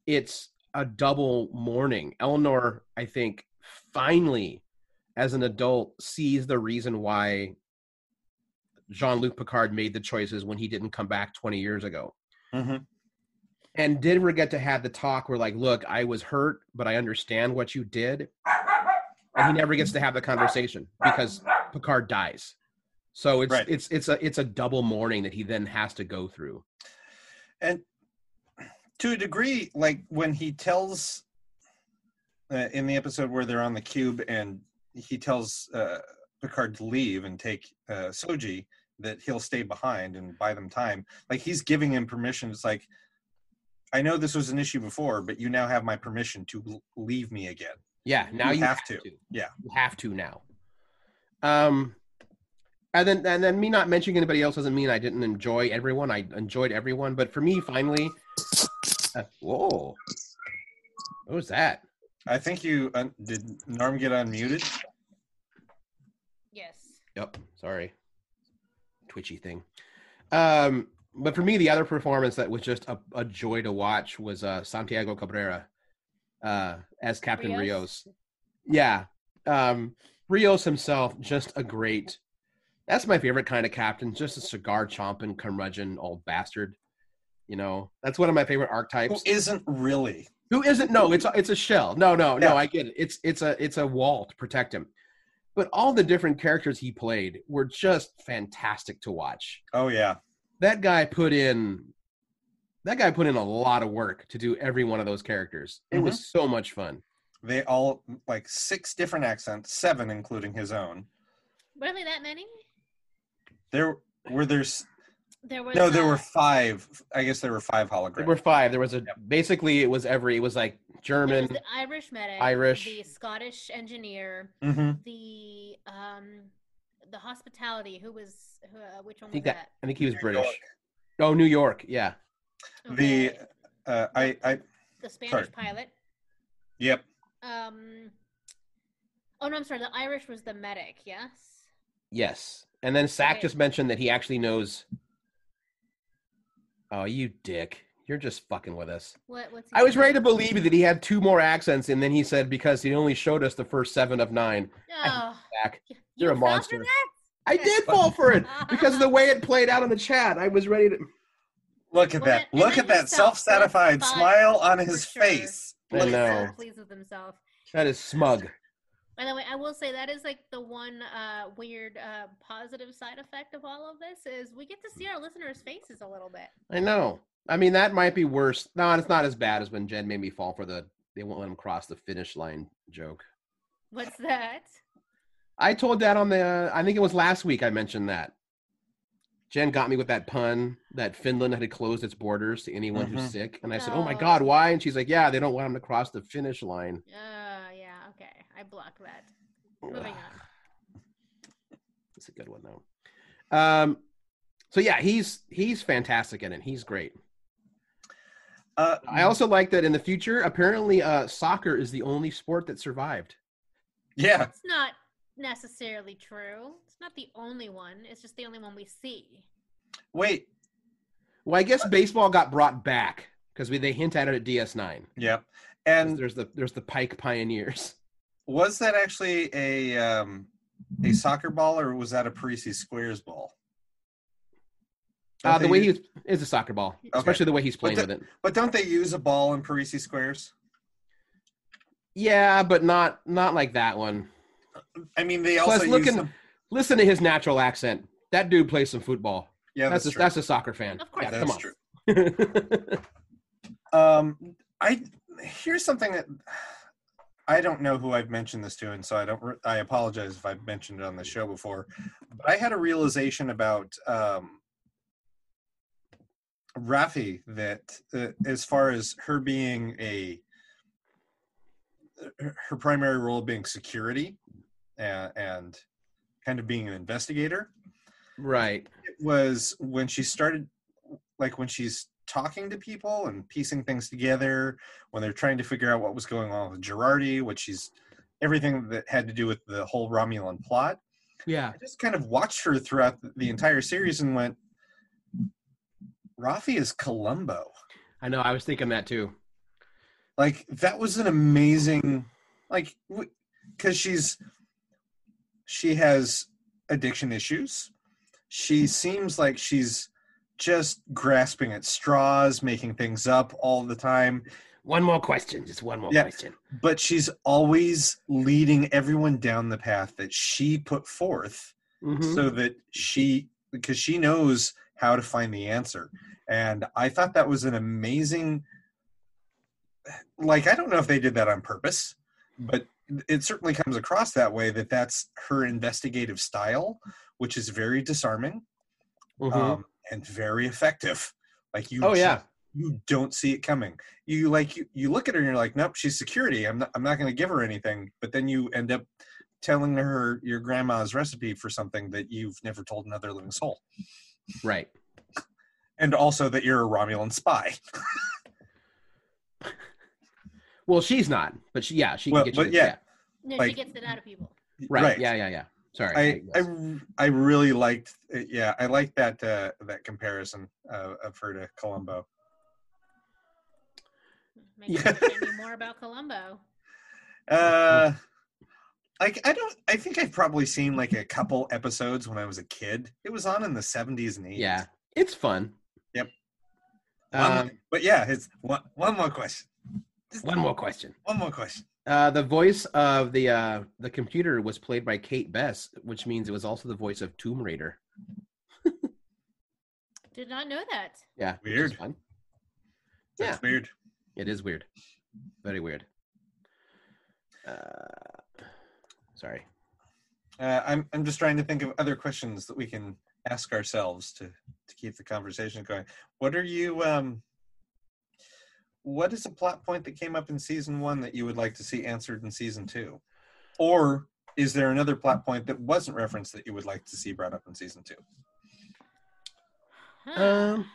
it's a double mourning. Elnor I think, finally, as an adult, sees the reason why Jean Luc Picard made the choices when he didn't come back 20 years ago. hmm And did ever get to have the talk where, like, look, I was hurt, but I understand what you did. And he never gets to have the conversation because Picard dies. So it's Right. it's it's a it's a double mourning that he then has to go through. and to a degree like when he tells uh, in the episode where they're on the cube and he tells uh, picard to leave and take uh, soji that he'll stay behind and buy them time like he's giving him permission it's like i know this was an issue before but you now have my permission to leave me again Yeah, now You you, have have, to. to. Yeah. you have to now. Um, and then and then me not mentioning anybody else doesn't mean I didn't enjoy everyone. I enjoyed everyone, but for me, finally, uh, whoa, what was that? i think you uh, did norm get unmuted yes Yep, sorry, twitchy thing. Um, but for me, the other performance that was just a, a joy to watch was uh, Santiago Cabrera uh, as Captain Rios? Rios. Yeah, um, Rios himself, just a great. That's my favorite kind of captain, just a cigar chomping curmudgeon old bastard. You know, that's one of my favorite archetypes. isn't really Who isn't? No, it's a, it's a shell. No, no, Yeah. no. I get it. It's it's a it's a wall to protect him. But all the different characters he played were just fantastic to watch. oh yeah That guy put in that guy put in a lot of work to do every one of those characters. It Mm-hmm. was so much fun. they all like six different accents seven including his own really that many there were there's there was no there uh, were five i guess there were five holograms There were five. There was a basically it was every it was like There was German. the Irish medic, Irish. the Scottish engineer, hmm the um, the hospitality. Who was who, uh, which one I was think that that? I think he was New British. York. Oh, New York. Yeah. the uh, I I the Spanish sorry. pilot. Yep. Um. Oh no, I'm sorry. The Irish was the medic. Yes. Yes. And then Sack Okay. just mentioned that he actually knows. Oh, you dick. You're just fucking with us. What? What's? I was ready to believe that he had two more accents, and then he said because he only showed us the first seven of nine. Oh, Sack. you You're a fell for monster. that? I did fall for it because of the way it played out in the chat. I was ready to. Look at Well, that. and Look then at that self-satisfied smile on his sure. face. I Look at know. pleased with himself. That is smug. By the way, I will say that is like the one uh, weird uh, positive side effect of all of this is we get to see our listeners' faces a little bit. I know. I mean, that might be worse. No, it's not as bad as when Jen made me fall for the they won't let him cross the finish line joke. What's that? I told that on the, I think it was last week I mentioned that. Jen got me with that pun that Finland had closed its borders to anyone who's Mhm. sick. And I said, oh my. God, why? And she's like, yeah, they don't want him to cross the finish line. Uh, yeah, okay. I blocked that. Moving on. It's a good one though. Um, so yeah, he's he's fantastic in it. He's great. Uh, I also like that in the future, apparently, uh, soccer is the only sport that survived. yeah. It's not necessarily true. It's not the only one. It's just the only one we see. Wait. Well, I guess baseball got brought back because they hint at it at DS9. Yep. 'Cause And there's the there's the Pike Pioneers. Was that actually a um, a soccer ball or was that a Parrises Squares ball? Uh, the way use- he is a soccer ball, especially the way he's playing But with it. But don't they use a ball in Parrises Squares? Yeah, but not not like that one. I mean, they Plus, also look use in- some- Listen to his natural accent. That dude plays some football. Yeah, that's that's, a, true. that's a soccer fan. Of course. Yeah, That's come true. on. Um, I here's something that I don't know who I've mentioned this to, and so I don't. re- I apologize if I've mentioned it on the show before. But I had a realization about um, Raffi that, uh, as far as her being a her- her primary role being security and, and kind of being an investigator right. it was when she started like when she's talking to people and piecing things together when they're trying to figure out what was going on with Jurati, which she's everything that had to do with the whole Romulan plot. Yeah. I just kind of watched her throughout the- the entire series and went, Raffi is Columbo. I know. I was thinking that too. Like that was an amazing, like, because she's she has addiction issues. She seems like she's just grasping at straws, making things up all the time. One more question. Just one more Yeah. question. But she's always leading everyone down the path that she put forth Mhm. so that she because she knows how to find the answer and i thought that was an amazing like i don't know if they did that on purpose but it certainly comes across that way that that's her investigative style which is very disarming Mhm. um, and very effective like you oh yeah. you don't see it coming you like you, you look at her and you're like nope she's security i'm not, I'm not going to give her anything but then you end up telling her your grandma's recipe for something that you've never told another living soul Right. and also that you're a romulan spy Well, she's not, but she yeah she Well, can get you. but to- yeah. No, she gets it out of people. Right. Yeah. Yeah. Yeah. Sorry. I, I yes. r- I really liked yeah i liked that uh, that comparison uh, of her to columbo Make me more about Columbo. uh like i don't i think i've probably seen like a couple episodes when i was a kid it was on in the 70s and 80s yeah, it's fun. Yep. Um, One- but yeah, it's one, one more question. Just one more question. One more question. Uh, the voice of the uh, the computer was played by Kate Bess, which means it was also the voice of Tomb Raider. Did not know that. Yeah, Weird. fun. That's weird. It is weird. Very weird. Uh, sorry. Uh, I'm I'm just trying to think of other questions that we can ask ourselves to to keep the conversation going. What are you um what is a plot point that came up in season one that you would like to see answered in season two? Or is there another plot point that wasn't referenced that you would like to see brought up in season two? Um,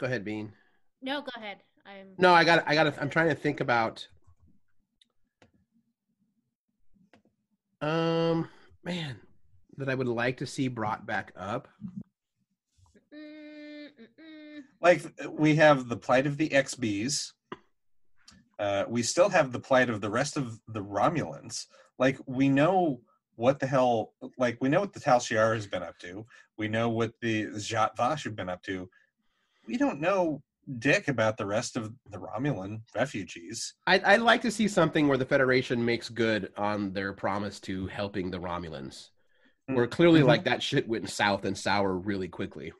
go ahead, Bean. No, go ahead. I'm no, I got, I got. I'm trying to think about. Um, man, that I would like to see brought back up. Mm, mm, mm. Like we have the plight of the XBs. Uh, we still have the plight of the rest of the Romulans. Like we know what the hell. Like we know what the Tal Shiar has been up to. We know what the Zhat Vash have been up to. We don't know dick about the rest of the Romulan refugees. I'd, I'd like to see something where the Federation makes good on their promise to helping the Romulans. Where clearly, Mhm. like that shit went south and sour really quickly.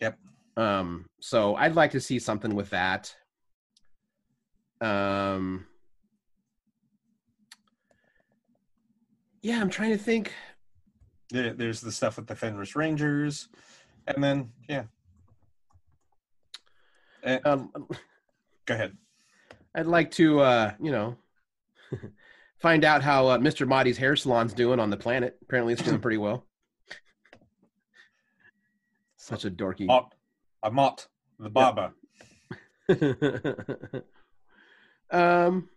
Yep. Um. So I'd like to see something with that. Um. Yeah, I'm trying to think. There, there's the stuff with the Fenris Rangers, and then yeah. Uh, Um, go ahead. I'd like to, uh, you know, find out how uh, Mr. Mahdi's hair salon's doing on the planet. Apparently, it's doing pretty well. Such a dorky. Amat, the barber. um,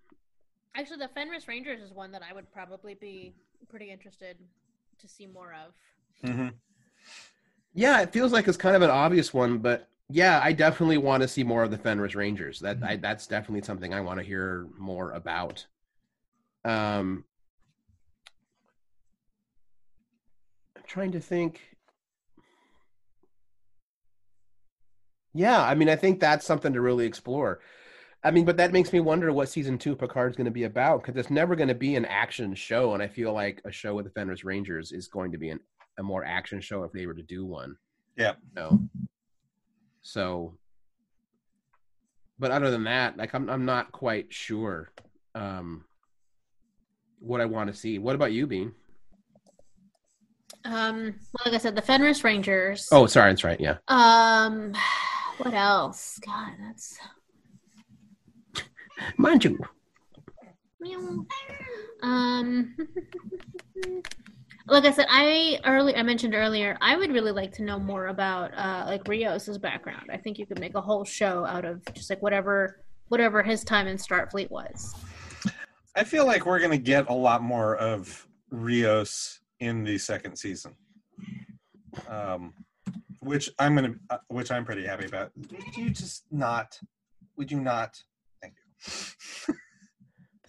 Actually, the Fenris Rangers is one that I would probably be pretty interested to see more of. hmm yeah, it feels like it's kind of an obvious one, but yeah, I definitely want to see more of the Fenris Rangers. That I, that's definitely something I want to hear more about. Um, I'm trying to think. Yeah, I mean, I think that's something to really explore. I mean, but that makes me wonder what season two Picard's going to be about because it's never going to be an action show, and I feel like a show with the Fenris Rangers is going to be an, a more action show if they were to do one. Yeah. No. So, but other than that, like I'm, I'm not quite sure um, what I want to see. What about you, Bean? Um, well, like I said, the Fenris Rangers. Oh, sorry, that's right. Yeah. Um, what else? God, that's. Mind you. Meow. Um, like I said, I early I mentioned earlier, I would really like to know more about uh, like Rios's background. I think you could make a whole show out of just like whatever whatever his time in Starfleet was. I feel like we're going to get a lot more of Rios in the second season, um, which I'm to, uh, which I'm pretty happy about. Would you just not? Would you not? Thank you.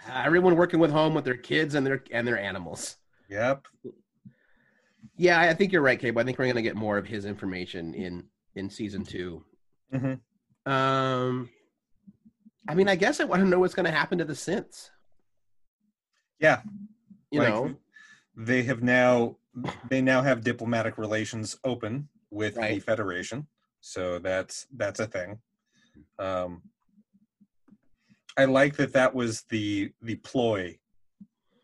Uh, everyone working with home with their kids and their and their animals. Yep. Yeah, I think you're right, Cable. I think we're gonna get more of his information in in season 2 Mhm. Um, I mean, I guess I want to know what's gonna happen to the synths. Yeah. You Like, know, they have now they now have diplomatic relations open with the Federation, so that's that's a thing. Um, I like that that was the the ploy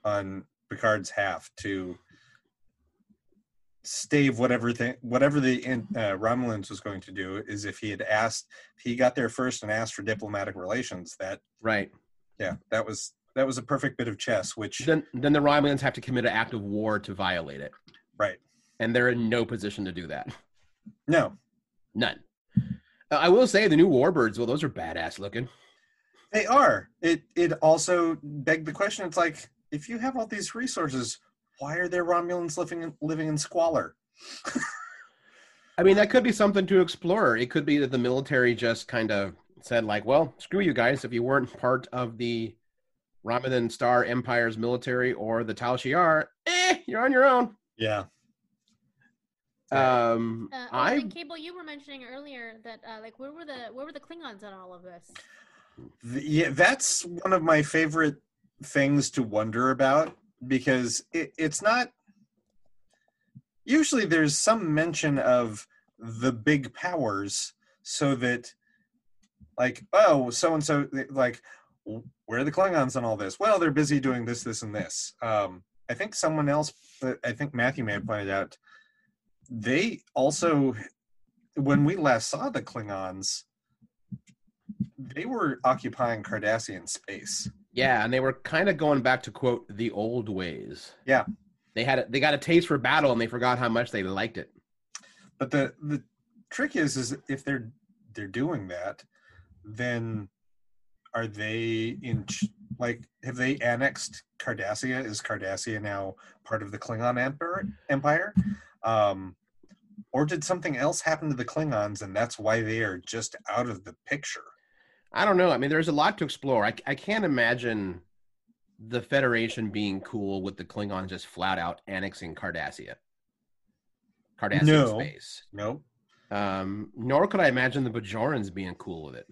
on Picard's half to stave whatever thing whatever the in- uh, Romulans was going to do is if he had asked if he got there first and asked for diplomatic relations that right? yeah that was that was a perfect bit of chess which Then then the Romulans have to commit an act of war to violate it, right and they're in no position to do that. No None. Uh, I will say the new Warbirds. Well, those are badass looking. They are. It it also begged the question. It's like if you have all these resources, why are there Romulans living in, living in squalor? I mean, that could be something to explore. It could be that the military just kind of said, like, well, screw you guys. If you weren't part of the Romulan Star Empire's military or the Tal Shiar, eh, you're on your own. Yeah. Um, Uh, oh, I and Cable, you were mentioning earlier that uh, like where were the where were the Klingons in all of this? Th- yeah, that's one of my favorite things to wonder about because it, it's not. Usually, there's some mention of the big powers, so that, like, oh, so and so, like, where are the Klingons on all this? Well, they're busy doing this, this, and this. Um, I think someone else, uh, I think Matthew may have pointed out, they also, when we last saw the Klingons, they were occupying Cardassian space. yeah, and they were kind of going back to quote the old ways. Yeah. They had a, they got a taste for battle and they forgot how much they liked it. But the the trick is, is if they're they're doing that, then are they in ch- like have they annexed Cardassia? Is Cardassia now part of the Klingon emperor, empire? Um, or did something else happen to the Klingons and that's why they are just out of the picture? I don't know. I mean, there's a lot to explore. I, I can't imagine the Federation being cool with the Klingons just flat out annexing Cardassia. Cardassian No. space. Nope. Um, nor could I imagine the Bajorans being cool with it.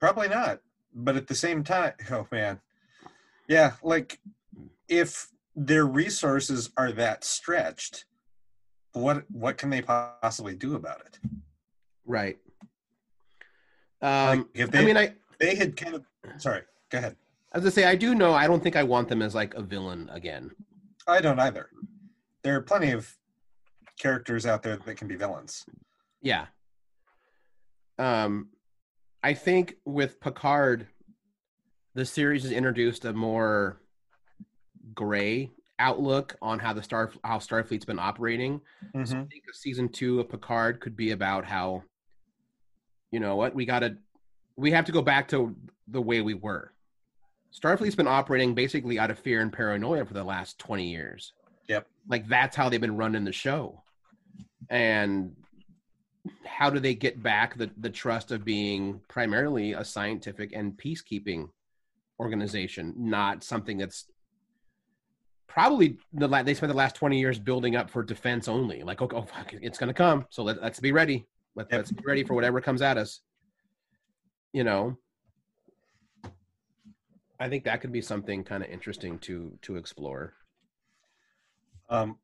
Probably not. But at the same time, oh man. Yeah, like if their resources are that stretched, what what can they possibly do about it? Right. Like, Um, if I mean, I, They had kind of sorry, go ahead. as I say, I do know. I don't think I want them as like a villain again. I don't either. There are plenty of characters out there that can be villains. Yeah. Um, I think with Picard, the series has introduced a more gray outlook on how the star how Starfleet's been operating. So mm-hmm. I think a season two of Picard could be about how, you know what, we gotta, we have to go back to the way we were. Starfleet's been operating basically out of fear and paranoia for the last 20 years. Yep. Like that's how they've been running the show. And how do they get back the, the trust of being primarily a scientific and peacekeeping organization, not something that's probably the la- they spent the last 20 years building up for defense only. Like okay oh, fuck, it's going to come. So let, let's be ready. Let, Yep. let's be ready for whatever comes at us. You know? I think that could be something kind of interesting to to explore. Um,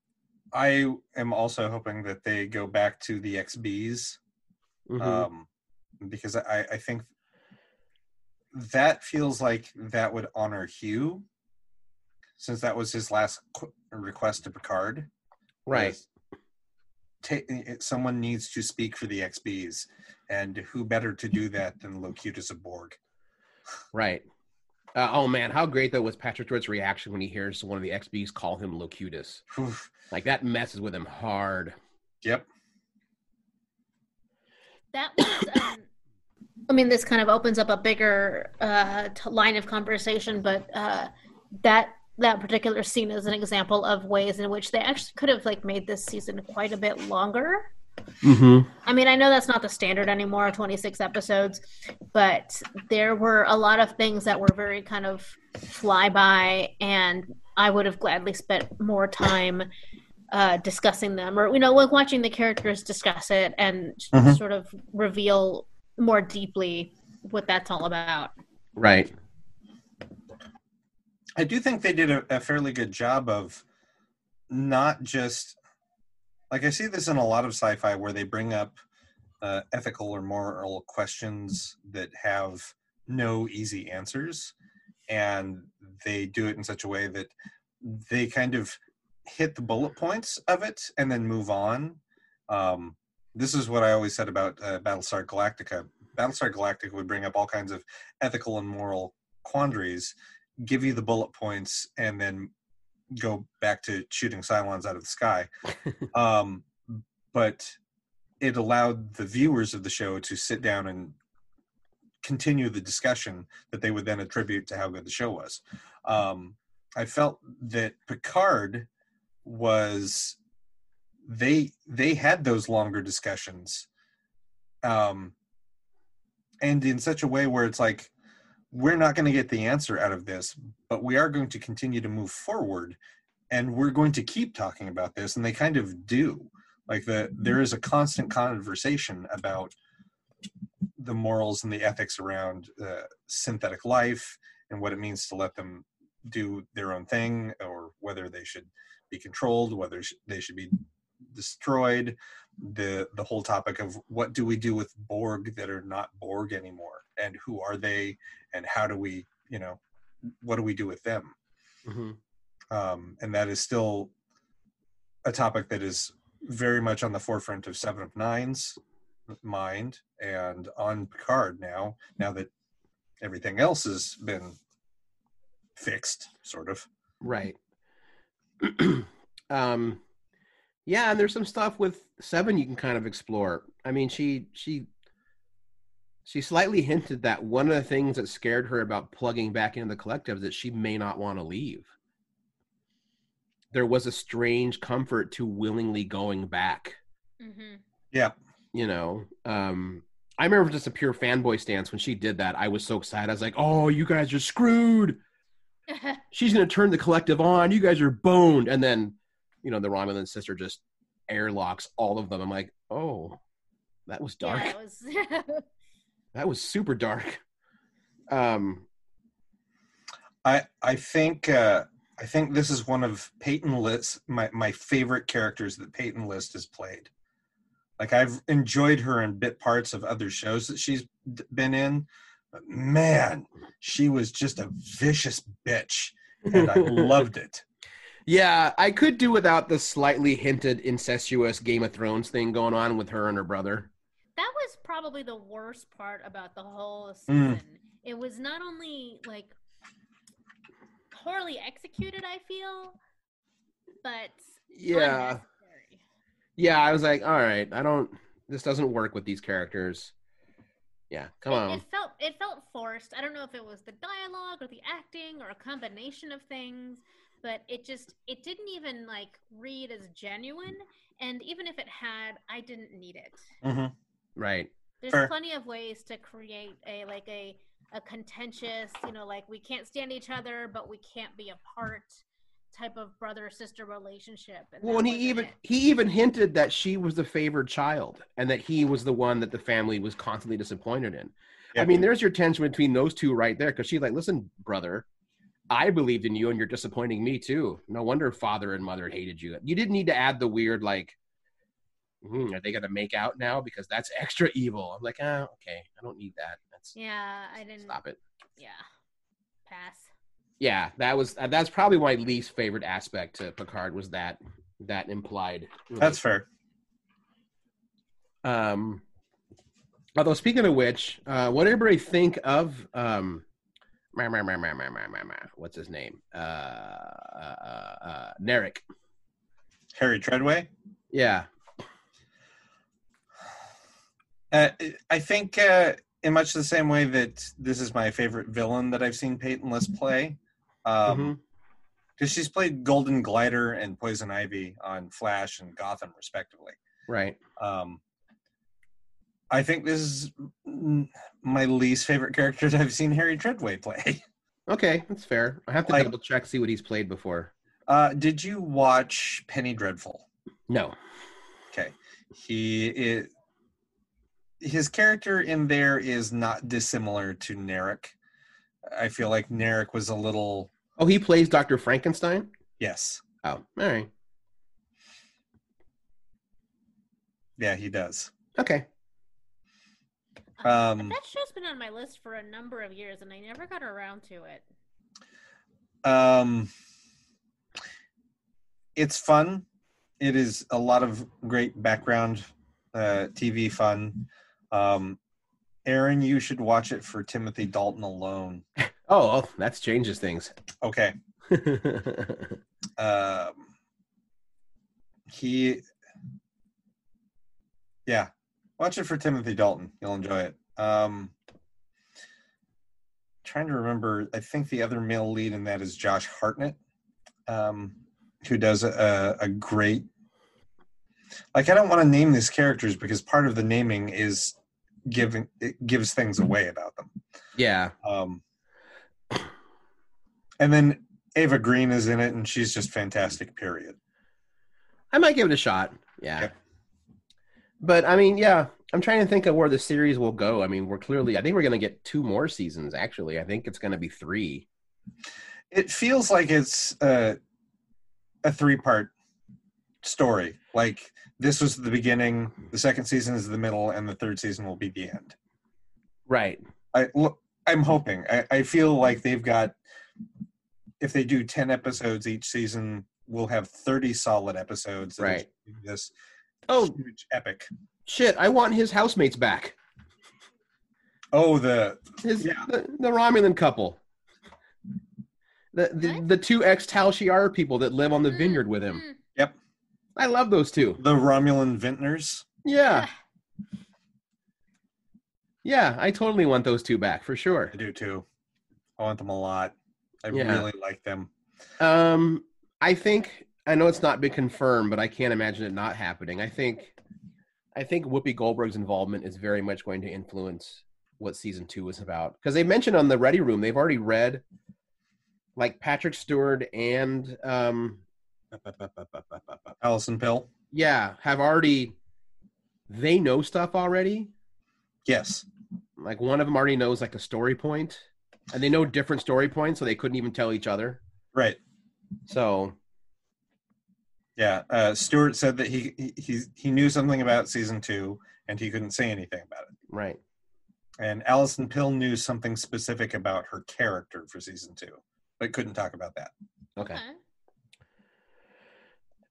I am also hoping that they go back to the XBs Mhm. um, because I, I think that feels like that would honor Hugh, since that was his last qu- request to Picard. right was Ta- it- someone needs to speak for the XBs, and who better to do that than Locutus of Borg? right uh, oh man how great though was patrick stewart's reaction when he hears one of the xbs call him locutus Whew. like that messes with him hard Yep. That was. Um, I mean, this kind of opens up a bigger uh, t- line of conversation, but uh, that that particular scene is an example of ways in which they actually could have like made this season quite a bit longer. mm-hmm. I mean, I know that's not the standard anymore, 26 episodes, but there were a lot of things that were very kind of flyby, and I would have gladly spent more time uh, discussing them, or you know, like watching the characters discuss it and Mhm. sort of reveal more deeply what that's all about. right I do think they did a, a fairly good job of not just like I see this in a lot of sci-fi where they bring up uh, ethical or moral questions that have no easy answers, and they do it in such a way that they kind of hit the bullet points of it and then move on. Um, this is what I always said about uh, Battlestar Galactica. Battlestar Galactica would bring up all kinds of ethical and moral quandaries give you the bullet points and then go back to shooting Cylons out of the sky. um, but it allowed the viewers of the show to sit down and continue the discussion that they would then attribute to how good the show was. Um, I felt that Picard was they they had those longer discussions um and in such a way where it's like we're not going to get the answer out of this, but we are going to continue to move forward and we're going to keep talking about this. And they kind of do. Like the there is a constant conversation about the morals and the ethics around uh, synthetic life and what it means to let them do their own thing or whether they should be controlled, whether they should be destroyed. The the whole topic of what do we do with Borg that are not Borg anymore, and who are they, and how do we, you know, what do we do with them? mm-hmm. Um, and that is still a topic that is very much on the forefront of Seven of nines mind and on Picard now. Now that everything else has been fixed, sort of. Right. um yeah, and there's some stuff with Seven you can kind of explore. I mean, she she She slightly hinted that one of the things that scared her about plugging back into the collective is that she may not want to leave. There was a strange comfort to willingly going back. hmm Yeah. You know, um, I remember just a pure fanboy stance when she did that. I was so excited. I was like, "Oh, you guys are screwed. She's gonna turn the collective on. You guys are boned." And then, you know, the Romulan sister just airlocks all of them. I'm like, "Oh, that was dark." Yeah, was. That was super dark. Um, I I think uh, I think this is one of Peyton List my my favorite characters that Peyton List has played. Like I've enjoyed her in bit parts of other shows that she's been in, but man, she was just a vicious bitch, and I loved it. Yeah, I could do without the slightly hinted incestuous Game of Thrones thing going on with her and her brother. that was probably the worst part about the whole Mm. It was not only like poorly executed, I feel, but Yeah, yeah. I was like, all right, I don't. This doesn't work with these characters. Yeah, come It, on. it felt it felt forced. I don't know if it was the dialogue or the acting or a combination of things, but it just it didn't even like read as genuine. And even if it had, I didn't need it. hmm Right. There's Fair. plenty of ways to create a like a a contentious, you know, like we can't stand each other, but we can't be apart type of brother sister relationship. And Well, and he even it. he even hinted that she was the favored child, and that he was the one that the family was constantly disappointed in. I mean, there's your tension between those two right there, because she's like, "Listen, brother, I believed in you, and you're disappointing me too. No wonder father and mother hated you. You didn't need to add the weird like, hmm, are they gonna make out now? Because that's extra evil. I'm like, ah, okay, I don't need that. That's Yeah, I didn't. stop it. Yeah, pass. Yeah, that was uh, that's probably my least favorite aspect to Picard was that that implied. That's fair. Um, although speaking of which, uh, what did everybody think of um, what's his name? Uh, uh, uh, uh, Narek. Harry Treadaway. Yeah, Uh, I think uh, in much the same way that this is my favorite villain that I've seen Peyton List play. Um, Mhm. because she's played Golden Glider and Poison Ivy on Flash and Gotham, respectively. right. Um, I think this is my least favorite character that I've seen Harry Treadaway play. Okay, that's fair. I have to Like- double check see what he's played before. Uh, did you watch Penny Dreadful? No. Okay, he is. His character in there is not dissimilar to Narek. I feel like Narek was a little Oh, he plays Doctor Frankenstein. yes, Oh, all right. yeah, he does. Okay. Um, that show's been on my list for a number of years, and I never got around to it. um, it's fun. It is a lot of great background uh, TV fun. Um, Aaron, you should watch it for Timothy Dalton alone. Oh, oh that changes things. Okay. um, he yeah watch it for timothy dalton you'll enjoy it um trying to remember i think the other male lead in that is josh hartnett um who does a, a great like i don't want to name these characters because part of the naming is giving it gives things away about them yeah. um, and then Eva Green is in it, and she's just fantastic. Period. I might give it a shot. Yeah. Yep. But I mean, yeah, I'm trying to think of where the series will go. I mean, we're clearly I think we're going to get two more seasons actually. I think it's going to be 3. It feels like it's uh, a three-part story. Like this was the beginning, the second season is the middle, and the third season will be the end. Right. I look. I'm hoping. I, I feel like they've got. If they do ten episodes each season, we'll have thirty solid episodes. Right. This Oh, huge epic. shit, I want his housemates back. Oh, the His Yeah. the, the Romulan couple. The the, What? the two ex Tal Shiar people that live on the vineyard with him. Mm, yep. I love those two. The Romulan Vintners. Yeah. Yeah, I totally want those two back for sure. I do too. I want them a lot. I Yeah. really like them. Um, I think I know it's not been confirmed, but I can't imagine it not happening. I think, I think Whoopi Goldberg's involvement is very much going to influence what season two is about because they mentioned on the Ready Room they've already read, like Patrick Stewart and um, Alison Pill. yeah, have already. They know stuff already. Yes. Like one of them already knows like a story point, and they know different story points, so they couldn't even tell each other. Right. So Yeah. Uh, Stewart said that he, he he he knew something about season two, and he couldn't say anything about it. right. And Alison Pill knew something specific about her character for season two, but couldn't talk about that. Okay. Okay.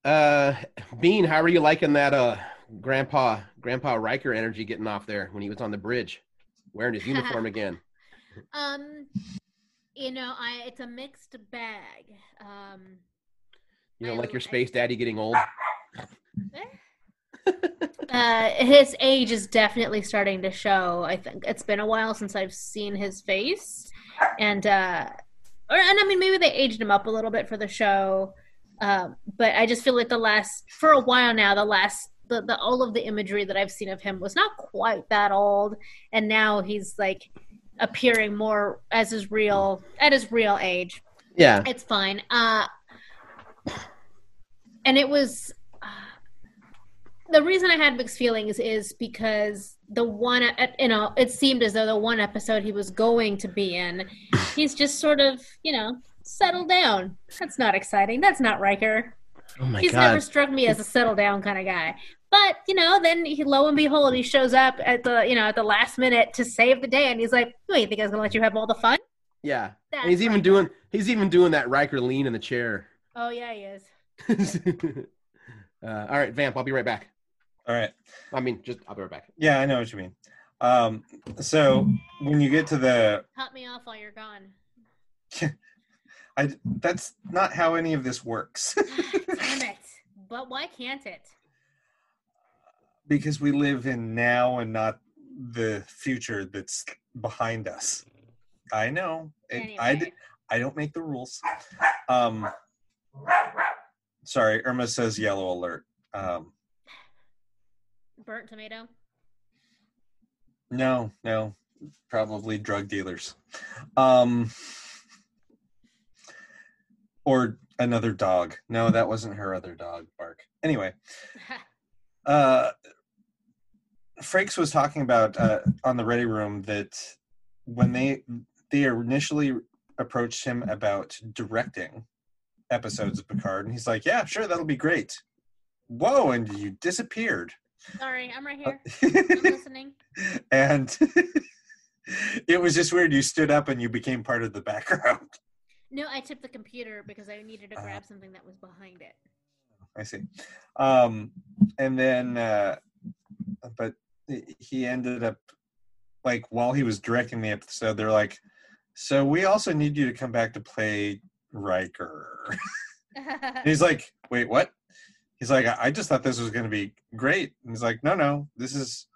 Uh, Bean, how are you liking that? Uh, Grandpa Grandpa Riker energy getting off there when he was on the bridge, wearing his uniform again. Um, you know, I it's a mixed bag. Um, You I- like your space daddy getting old? uh, his age is definitely starting to show. I think it's been a while since I've seen his face, and uh, or and I mean maybe they aged him up a little bit for the show, um, but I just feel like the last for a while now the last the, the all of the imagery that I've seen of him was not quite that old, and now he's like appearing more as his real at his real age. Yeah. It's fine. Uh, and it was uh, the reason I had mixed feelings is because the one, you know, it seemed as though the one episode he was going to be in, he's just sort of, you know, settled down. That's not exciting. That's not Riker. Oh my he's god. never struck me as a settle down kind of guy. But you know, then he, lo and behold, he shows up at the you know at the last minute to save the day, and he's like, "Wait, you think I was gonna let you have all the fun?" yeah. He's even doing he's even doing that Riker lean in the chair. Oh yeah, he is. uh, all right, Vamp. I'll be right back. All right. I mean, just I'll be right back. Yeah, I know what you mean. Um, so when you get to the, Cut me off while you're gone. I that's not how any of this works Damn it! But why can't it? because we live in now and not the future that's behind us. I know. It, I d- Anyway. I don't make the rules. Um, sorry, Irma says yellow alert. Um, Burnt tomato. no, no, probably drug dealers. Um, or another dog. No, that wasn't her other dog, Bark. Anyway, uh, Frakes was talking about uh, on the Ready Room that when they they initially approached him about directing episodes of Picard, and he's like, "Yeah, sure, that'll be great." Whoa, and you disappeared. Sorry, I'm Uh, right here. I'm listening. and it was just weird. You stood up and you became part of the background. No, I tipped the computer because I needed to Uh. grab something that was behind it. I see. Um, and then, uh, but he ended up like while he was directing the episode, they're like, "So we also need you to come back to play Riker." he's like, "Wait, what?" He's like, "I I just thought this was going to be great." And he's like, "No, no, this is."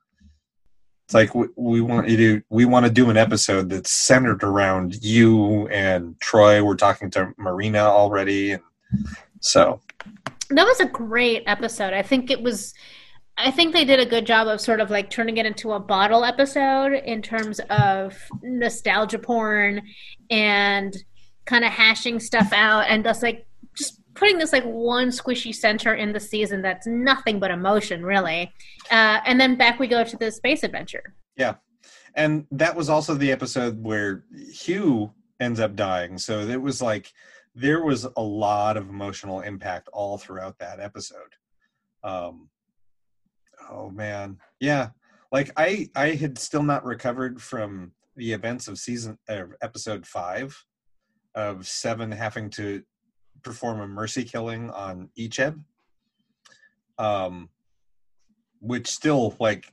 It's like we, we want you to we want to do an episode that's centered around you and Troi. We're talking to Marina already, and so that was a great episode. I think it was. I think they did a good job of sort of like turning it into a bottle episode in terms of nostalgia porn and kind of hashing stuff out and just like just putting this like one squishy center in the season that's nothing but emotion, really. Uh, and then back we go to the space adventure. Yeah. And that was also the episode where Hugh ends up dying. So it was like there was a lot of emotional impact all throughout that episode. Um, oh man, yeah. Like I, I had still not recovered from the events of season uh, episode five of Seven having to perform a mercy killing on Icheb. Um, which still like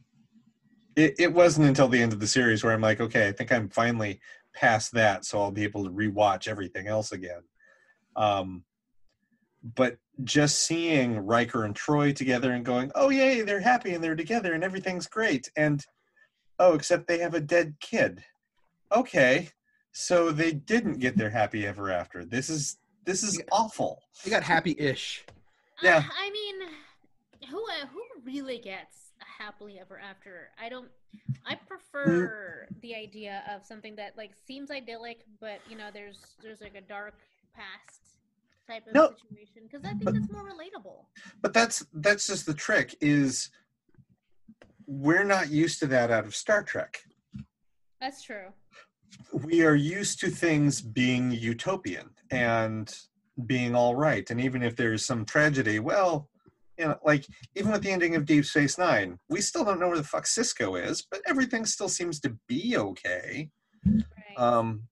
it, it wasn't until the end of the series where I'm like, okay, I think I'm finally past that, so I'll be able to rewatch everything else again. Um, but just seeing Riker and Troi together and going, oh yay, they're happy and they're together and everything's great, and Oh, except they have a dead kid. Okay. So they didn't get their happy ever after. This is this is Yeah. awful. You got happy-ish. Yeah. Uh, I mean, who uh, who really gets a happily ever after? I don't. I prefer the idea of something that like seems idyllic, but you know, there's there's like a dark past type of No. situation because I think that's more relatable. But that's that's just the trick is we're not used to that out of Star Trek. That's true. We are used to things being utopian and being all right. And even if there's some tragedy well you know like even with the ending of deep space nine we still don't know where the fuck Sisko is but everything still seems to be okay. Right. um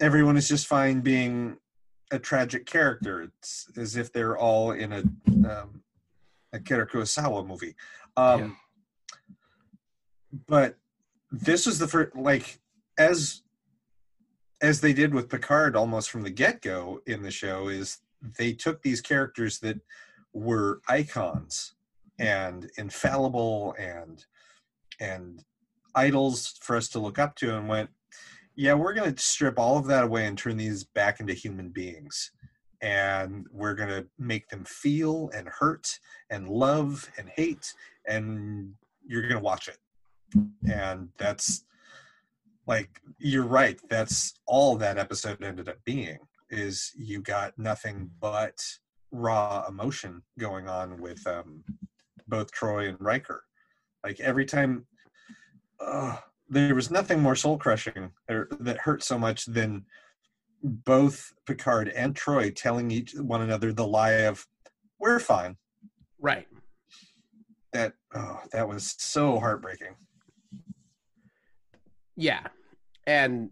everyone is just fine being a tragic character. It's as if they're all in a um Akira Kurosawa movie. Um but this was the first like as as they did with Picard almost from the get-go in the show is they took these characters that were icons and infallible and and idols for us to look up to and went yeah we're going to strip all of that away and turn these back into human beings. And we're going to make them feel and hurt and love and hate and you're going to watch it and that's like you're right that's all that episode ended up being is you got nothing but raw emotion going on with um, both troi and riker. Like every time uh, there was nothing more soul crushing or that hurt so much than both picard and troi telling each one another the lie of we're fine. Right. that oh that was so heartbreaking Yeah, and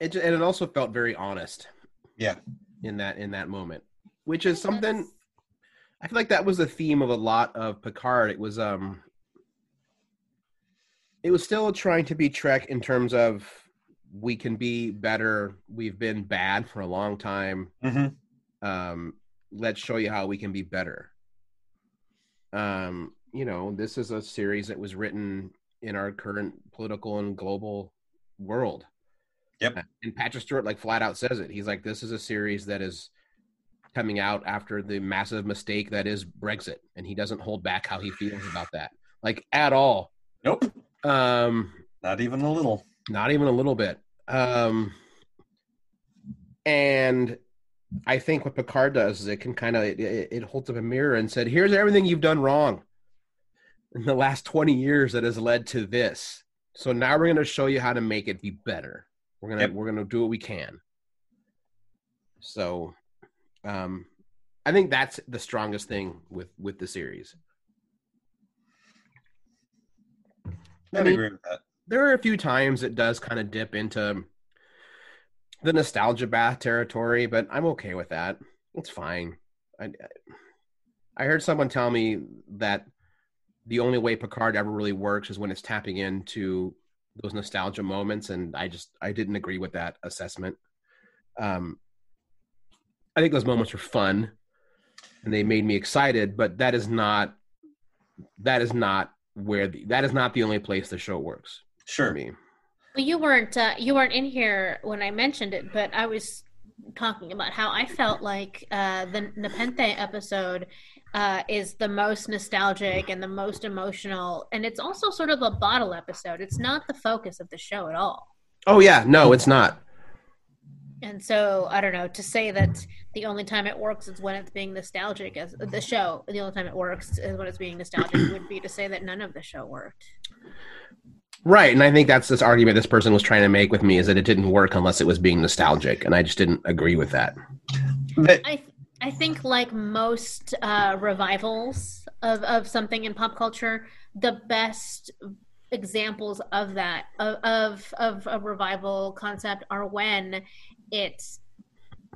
it and it also felt very honest. Yeah. In that in that moment, which is something I feel like that was the theme of a lot of Picard. It was um, it was still trying to be Trek in terms of we can be better. We've been bad for a long time. mm-hmm. um, let's show you how we can be better. Um, you know, this is a series that was written in our current political and global world. Yep. And Patrick Stewart like flat out says it. He's like, this is a series that is coming out after the massive mistake that is Brexit, and he doesn't hold back how he feels about that, like at all. nope Um, not even a little not even a little bit. Um, and I think what Picard does is it can kind of it, it holds up a mirror and said, "Here's everything you've done wrong in the last 20 years that has led to this. So now we're going to show you how to make it be better. We're gonna Yep. we're gonna do what we can." So, um, I think that's the strongest thing with with the series. I i'd mean- agree with that there are a few times it does kind of dip into the nostalgia bath territory, but I'm okay with that. It's fine. I, I heard someone tell me that the only way Picard ever really works is when it's tapping into those nostalgia moments, and I just I didn't agree with that assessment. Um, I think those moments were fun, and they made me excited, but that is not that is not where the, that is not the only place the show works sure me. Well, you weren't uh, you weren't in here when I mentioned it, but I was talking about how I felt like uh, the Nepenthe episode uh, is the most nostalgic and the most emotional, and it's also sort of a bottle episode. It's not the focus of the show at all. Oh yeah, no, it's not. And so I don't know to say that the only time it works is when it's being nostalgic as the show. The only time it works is when it's being nostalgic would be to say that none of the show worked. Right, and I think that's this argument this person was trying to make with me is that it didn't work unless it was being nostalgic, and I just didn't agree with that. But- I th- I think like most uh, revivals of, of something in pop culture, the best examples of that of, of of a revival concept are when it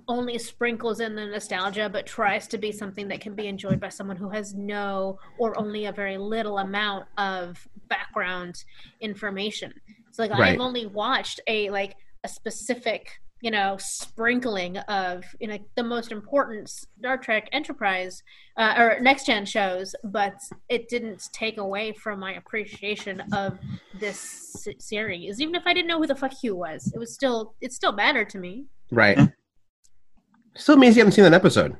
only sprinkles in the nostalgia but tries to be something that can be enjoyed by someone who has no or only a very little amount of background information. So like Right. I've only watched a like a specific you know sprinkling of you know the most important Star Trek Enterprise uh, or next gen shows, but it didn't take away from my appreciation of this s- series. Even if I didn't know who the fuck Hugh was, it was still it still mattered to me. Right. Still amazed you haven't seen that episode.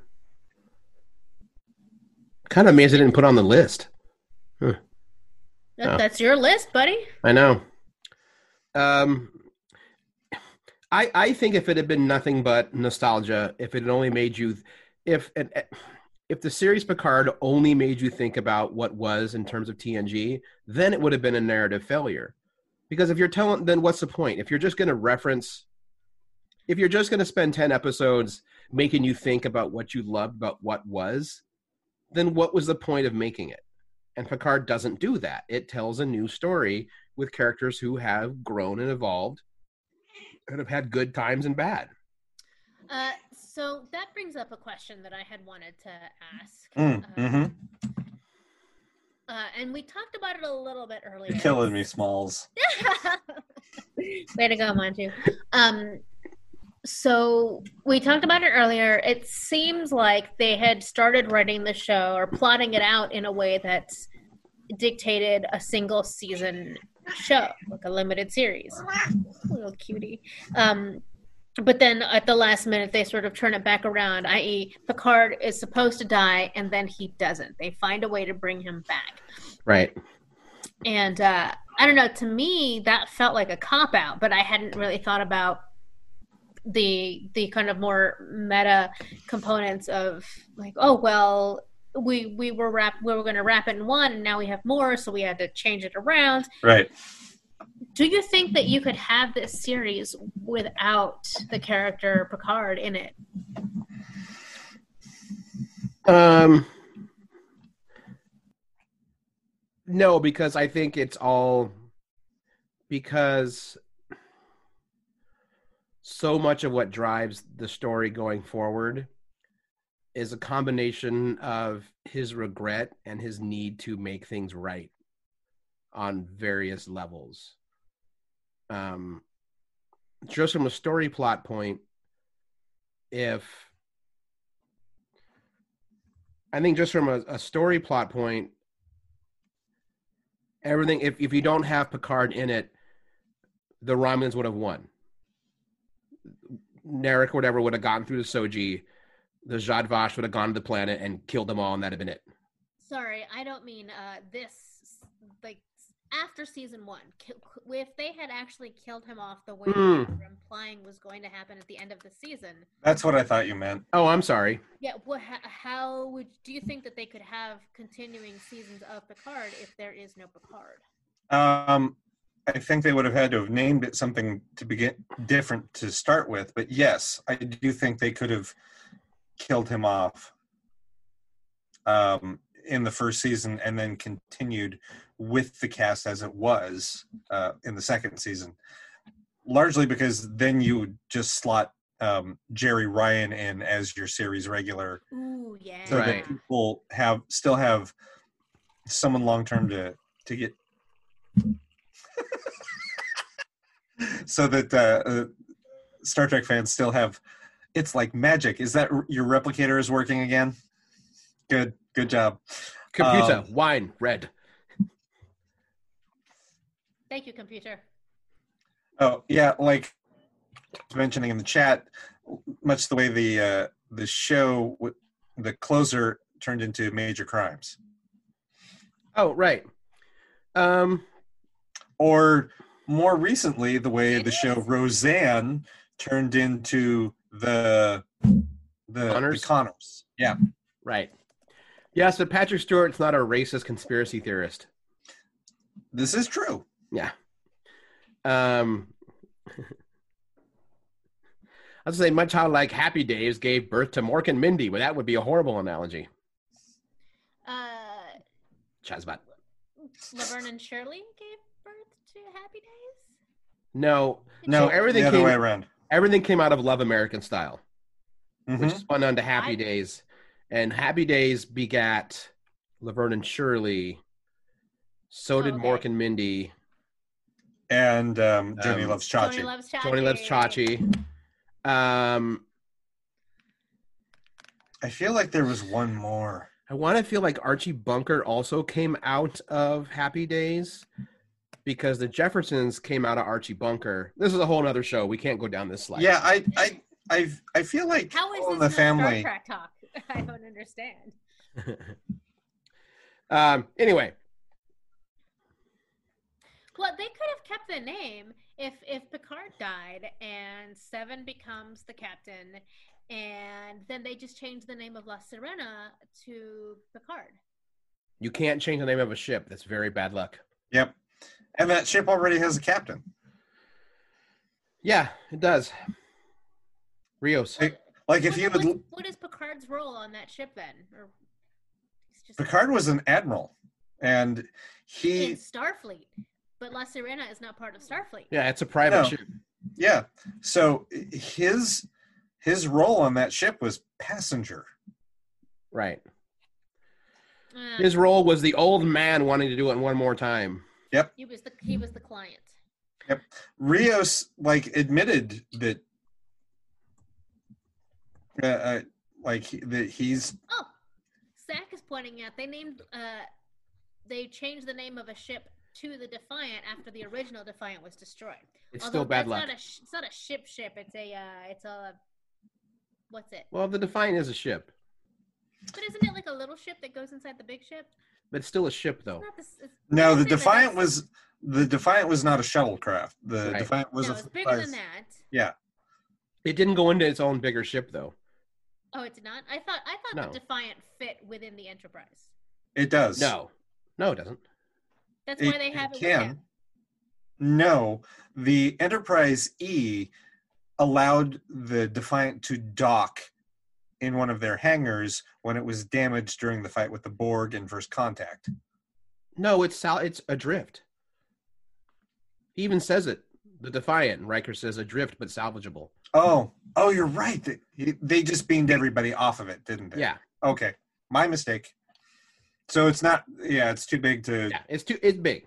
Kind of amazed I didn't put on the list. That, Oh. That's your list, buddy. I know. Um, I I think if it had been nothing but nostalgia, if it had only made you, if eh, if the series Picard only made you think about what was in terms of TNG, then it would have been a narrative failure. Because if you're telling, then what's the point? If you're just going to reference, if you're just going to spend ten episodes making you think about what you loved about what was, then what was the point of making it? And Picard doesn't do that. It tells a new story with characters who have grown and evolved and have had good times and bad. Uh, so that brings up a question that I had wanted to ask. Mm, Uh, mhm. uh, and we talked about it a little bit earlier. You're killing me, Smalls. Way to go, Montu. Um, so we talked about it earlier. It seems like they had started writing the show or plotting it out in a way that dictated a single season show, like a limited series. Little cutie. Um, but then at the last minute, they sort of turn it back around, i.e., Picard is supposed to die and then he doesn't. They find a way to bring him back Right. and uh, I don't know. To me, that felt like a cop out, but I hadn't really thought about the the kind of more meta components of like, oh well, we we were wrap we were going to wrap it in one, and now we have more, so we had to change it around. Right. Do you think that you could have this series without the character Picard in it? Um, no, because I think it's all because so much of what drives the story going forward is a combination of his regret and his need to make things right on various levels. Um, just from a story plot point, if I think just from a, a story plot point, everything if, if you don't have Picard in it, the Romulans would have won. Narek, whatever, would have gotten through the Soji. The Zhat Vash would have gone to the planet and killed them all, and that'd have been it. Sorry, I don't mean uh, this. Like after season one, if they had actually killed him off the way Hmm. they were implying was going to happen at the end of the season, That's what I thought you meant. Oh, I'm sorry. yeah, what, how would do you think that they could have continuing seasons of Picard if there is no Picard? Um, I think they would have had to have named it something to begin different to start with. But yes, I do think they could have killed him off um, in the first season and then continued with the cast as it was uh, in the second season. Largely because then you just slot um, Jeri Ryan in as your series regular Ooh, yeah. so Right. that people have still have someone long term to to get so that uh, uh, Star Trek fans still have it's like magic. Is that your replicator is working again? Good, good job. Computer, Um, wine, red. Thank you, computer. Oh yeah, like mentioning in the chat, much the way the uh, the show, w- the closer turned into major crimes, Oh, right. Um, or more recently, the way the show Roseanne turned into the the Connors? The Connors. Yeah, right. Yeah, so Patrick Stewart's not a racist conspiracy theorist. this is true. Yeah. Um, I'd say much how like Happy Days gave birth to Mork and Mindy, but that would be a horrible analogy. Uh, Chazbot. Laverne and Shirley gave birth to Happy Days. No, No, So everything the other came- way around. Everything came out of Love American Style, Mhm. which spun onto Happy I- Days, and Happy Days begat Laverne and Shirley. So did Okay. Mork and Mindy. And um, Joanie Um, loves Tony Chachi. loves Chachi. Tony loves Chachi. Um, I feel like there was one more. I want to feel like Archie Bunker also came out of Happy Days because the Jeffersons came out of Archie Bunker. This is a whole other show. We can't go down this slide. Yeah, I I I I feel like How is this the family. Star Trek talk? I don't understand. um. Anyway, Well, they could have kept the name if if Picard died and Seven becomes the captain, and then they just changed the name of La Sirena to Picard. you can't change the name of a ship. That's very bad luck. Yep. And that ship already has a captain. Yeah, it does. Rios. Hey, Like if What- you would what is Picard's role on that ship then? Or just Picard was an admiral and in he Starfleet, but La Sirena is not part of Starfleet. Yeah, it's a private No. ship. yeah. So his his role on that ship was passenger. Right. Uh, His role was the old man wanting to do it one more time. He was the he was the client. Yep. Rios like admitted that uh, uh, like that he's Oh, Zach is pointing out they named uh they changed the name of a ship to the Defiant after the original Defiant was destroyed. It's Although still bad that's luck. Not a sh- it's not a ship ship. It's a uh, it's a what's it? Well, the Defiant is a ship, But isn't it like a little ship that goes inside the big ship? But it's still a ship, though. It's not this. It's, no the saying that Defiant was the Defiant was not a shuttlecraft. The Right. Defiant was no, a it's bigger than that. Yeah. It didn't go into its own bigger ship, though. Oh, it did not. I thought I thought No. the Defiant fit within the Enterprise. It does. No, no, it doesn't. That's It- why they have it it. can. With No, the Enterprise E allowed the Defiant to dock in one of their hangars when it was damaged during the fight with the Borg in First Contact. No, it's sal- it's adrift. He even says it. The Defiant. Riker says adrift, but salvageable. Oh, oh, you're right. They, they just beamed everybody off of it, didn't they? Yeah, Okay, my mistake. So it's not. Yeah, it's too big to. yeah. It's too. It's big.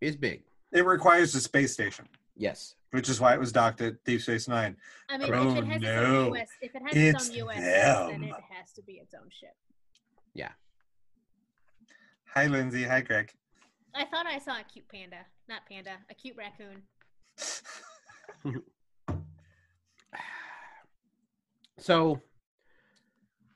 It's big. It requires a space station, Yes. Which is why it was docked at Deep Space Nine. I mean, Oh, if it has its no. own US, if it has It's its own US, then them. it has to be its own ship. Yeah. Hi, Lindsay. Hi, Greg. I thought I saw a cute panda, not panda, a cute raccoon. So,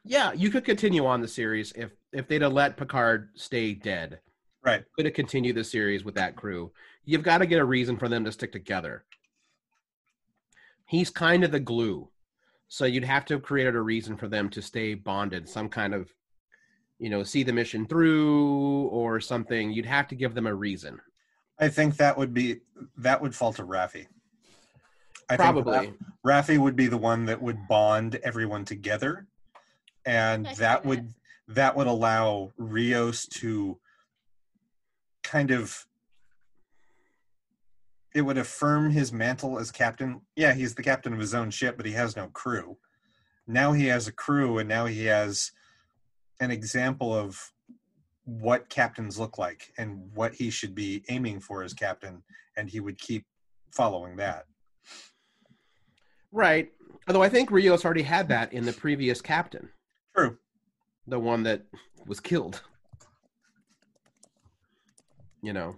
yeah, you could continue on the series if if they'd have let Picard stay dead. Right. Could have continued the series with that crew. You've got to get a reason for them to stick together. He's kind of the glue, so you'd have to have created a reason for them to stay bonded. Some kind of, you know, see the mission through or something. You'd have to give them a reason. I think that would be that would fall to Raffi. I think Probably. Ra- Raffi would be the one that would bond everyone together, and that would that would allow Rios to kind of it would affirm his mantle as captain. Yeah, he's the captain of his own ship, but he has no crew. Now he has a crew, and now he has an example of what captains look like and what he should be aiming for as captain, and he would keep following that. Right. Although I think Rios already had that in the previous captain, True. the one that was killed. You know.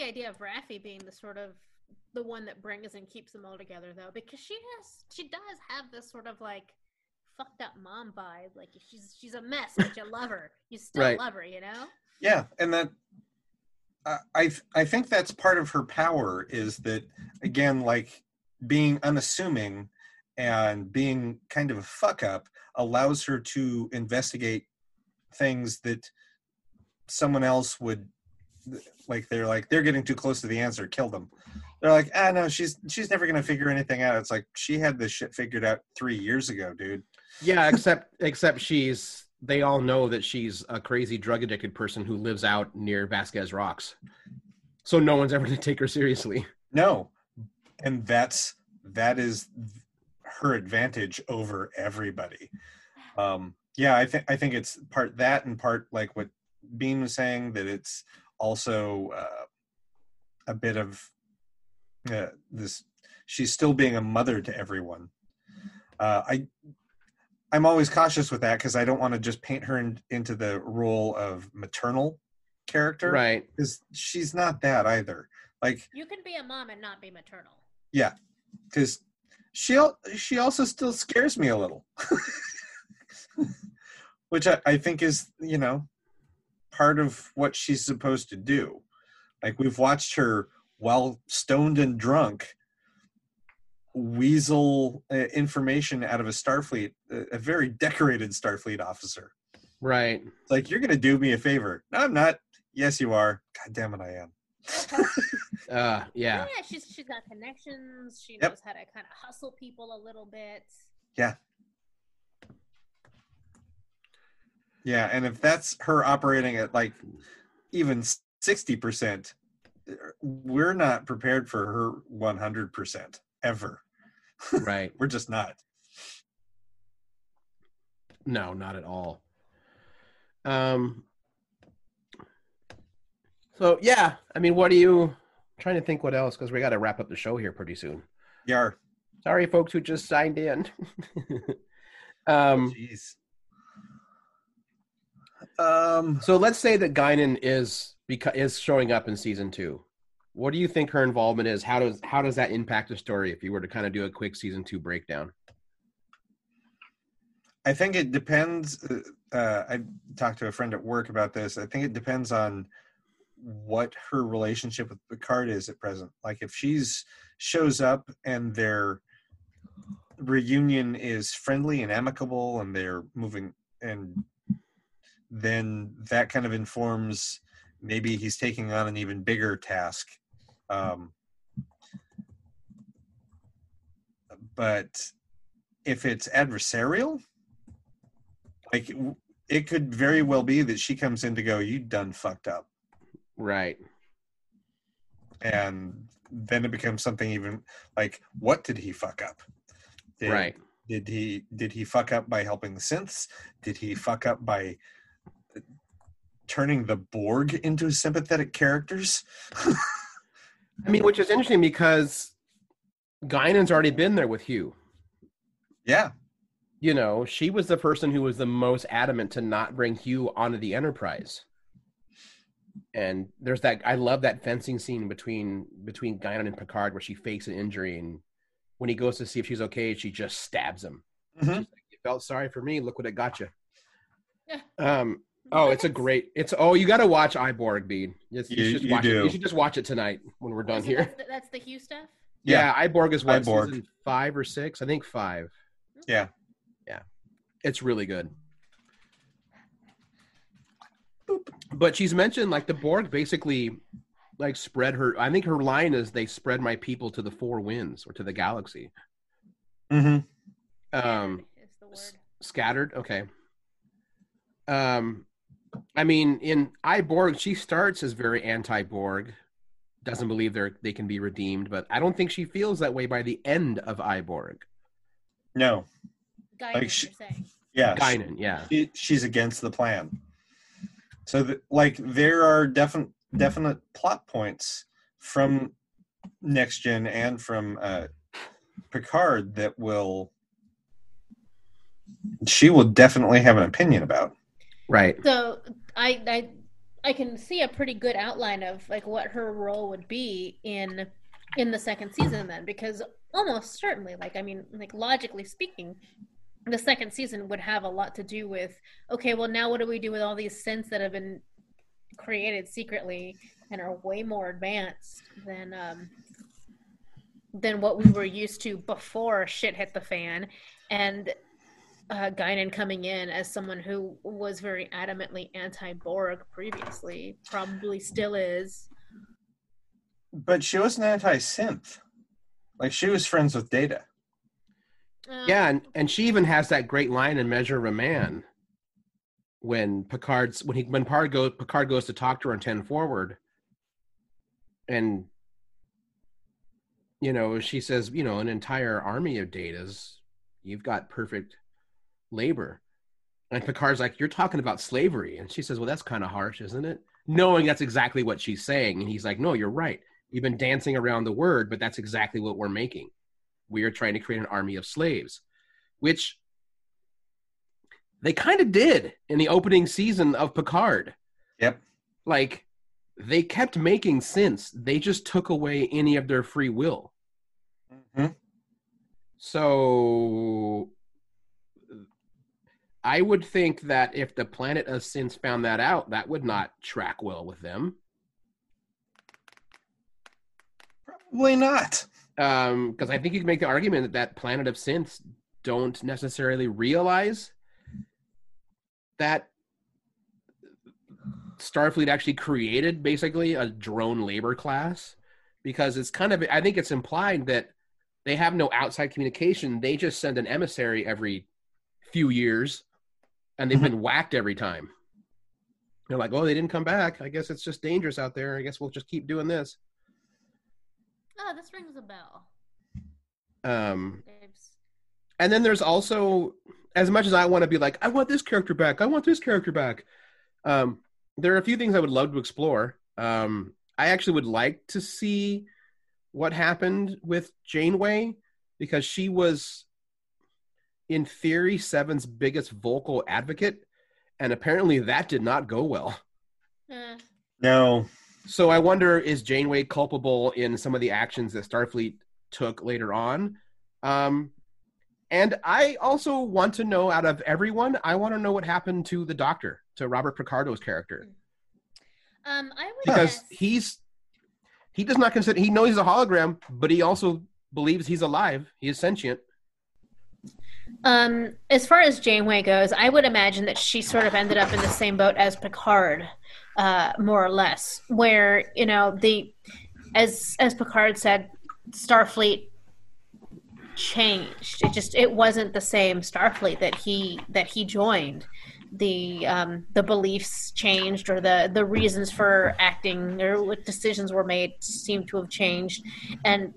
The idea of Raffi being the sort of the one that brings and keeps them all together, though, because she has she does have this sort of like fucked up mom vibe. Like she's she's a mess, but you love her. You still Right. love her, you know. Yeah, and that I I I think that's part of her power is that again, like being unassuming and being kind of a fuck up allows her to investigate things that someone else would like they're like they're getting too close to the answer kill them they're like ah no she's she's never gonna figure anything out it's like she had this shit figured out three years ago dude Yeah, except except she's they all know that she's a crazy drug addicted person who lives out near Vasquez Rocks. So no one's ever to take her seriously. No, and that's that is her advantage over everybody. Um, yeah, I think I think it's part that and part like what Bean was saying that it's also uh, a bit of uh, this she's still being a mother to everyone. Uh, I I'm always cautious with that because I don't want to just paint her in, into the role of maternal character, Right. Because she's not that either. Like, You can be a mom and not be maternal. yeah, because she she also still scares me a little, which I, I think is you know part of what she's supposed to do. Like we've watched her while stoned and drunk weasel uh, information out of a Starfleet, a, a very decorated Starfleet officer. Right. It's like you're gonna do me a favor. No, I'm not. Yes, you are. God damn it, I am. Uh, yeah. Yeah, she's she's got connections. She Yep. knows how to kind of hustle people a little bit. Yeah. Yeah, and if that's her operating at like even 60%, we're not prepared for her 100% ever. Right. We're just not. No, not at all. Um. So yeah, I mean, what do you? trying to think what else because we got to wrap up the show here pretty soon. Yeah. Sorry, folks who just signed in. um. Jeez. Um, So let's say that Guinan is beca- is showing up in season two. What do you think her involvement is? How does how does that impact the story? If you were to kind of do a quick season two breakdown. I think it depends. uh, I talked to a friend at work about this. I think it depends on what her relationship with Picard is at present. Like if she's shows up and their reunion is friendly and amicable, and they're moving, and then that kind of informs maybe he's taking on an even bigger task. Um, but if it's adversarial, like it could very well be that she comes in to go, "You done fucked up," Right. and then it becomes something even like, "What did he fuck up?" Did, Right. Did he did he fuck up by helping the synths? Did he fuck up by turning the Borg into sympathetic characters? I mean, which is interesting because Guinan's already been there with Hugh. yeah, You know, she was the person who was the most adamant to not bring Hugh onto the Enterprise. And there's that I love that fencing scene between between Guinan and Picard where she fakes an injury and when he goes to see if she's okay, she just stabs him. Mhm. She's like, you felt sorry for me, look what it got you. Yeah. Um oh, it's a great it's oh you gotta watch I Borg Bead. You, you, You- should just you watch it. do. You should just watch it tonight when we're done So here. That's the, that's the Hugh stuff. Yeah, I Borg is what I Borg. season five or six? I think five. Yeah. Yeah. It's really good. But she's mentioned like the Borg basically like spread her I think her line is they spread my people to the four winds or to the galaxy. Mm-hmm. Um is the word. scattered, okay. Um I mean in I Borg, she starts as very anti-Borg, doesn't believe they're they can be redeemed, but I don't think she feels that way by the end of I Borg. no, Guy, like you're she- saying. yeah, she- Guinan, yeah. she, she's against the plan. So, that, like, there are definite definite plot points from next gen and from uh, Picard that will she will definitely have an opinion about. Right. So I I I can see a pretty good outline of like what her role would be in in the second season then because almost certainly like I mean like logically speaking the second season would have a lot to do with okay well now what do we do with all these synths that have been created secretly and are way more advanced than um than what we were used to before shit hit the fan and uh, Guinan coming in as someone who was very adamantly anti-Borg previously, probably still is. But she wasn't anti-synth. Like she was friends with Data. Um, Yeah, and, and she even has that great line in Measure of a Man when Picard's when he when Picard goes Picard goes to talk to her on ten forward, and you know she says you know an entire army of datas, you've got perfect labor, and Picard's like you're talking about slavery, and she says well that's kind of harsh, isn't it? Knowing that's exactly what she's saying, and he's like no you're right, You've been dancing around the word, but that's exactly what we're making. We are trying to create an army of slaves, which they kind of did in the opening season of Picard. Yep. Like they kept making synths. They just took away any of their free will. Mhm. So I would think that if the planet of synths found that out, that would not track well with them. Probably not. Um, because I think you can make the argument that that planet of synths don't necessarily realize that Starfleet actually created basically a drone labor class because it's kind of I think it's implied that they have no outside communication. They just send an emissary every few years and they've been whacked every time. They're like, oh, they didn't come back. I guess it's just dangerous out there. I guess we'll just keep doing this. Oh, this rings a bell. Um, and then there's also, as much as I want to be like, I want this character back. I want this character back. Um, there are a few things I would love to explore. Um, I actually would like to see what happened with Janeway because she was, in theory, Seven's biggest vocal advocate, and apparently that did not go well. eh. No. So I wonder is Janeway culpable in some of the actions that Starfleet took later on? Um, and I also want to know out of everyone, I want to know what happened to the Doctor, to Robert Picardo's character, Um, I would because guess, he's he does not consider he knows he's a hologram, but he also believes he's alive. He is sentient. Um, as far as Janeway goes, I would imagine that she sort of ended up in the same boat as Picard, uh, more or less, where you know the, as as Picard said, Starfleet changed. It just it wasn't the same Starfleet that he that he joined. The um, the beliefs changed, or the the reasons for acting or decisions were made seemed to have changed, and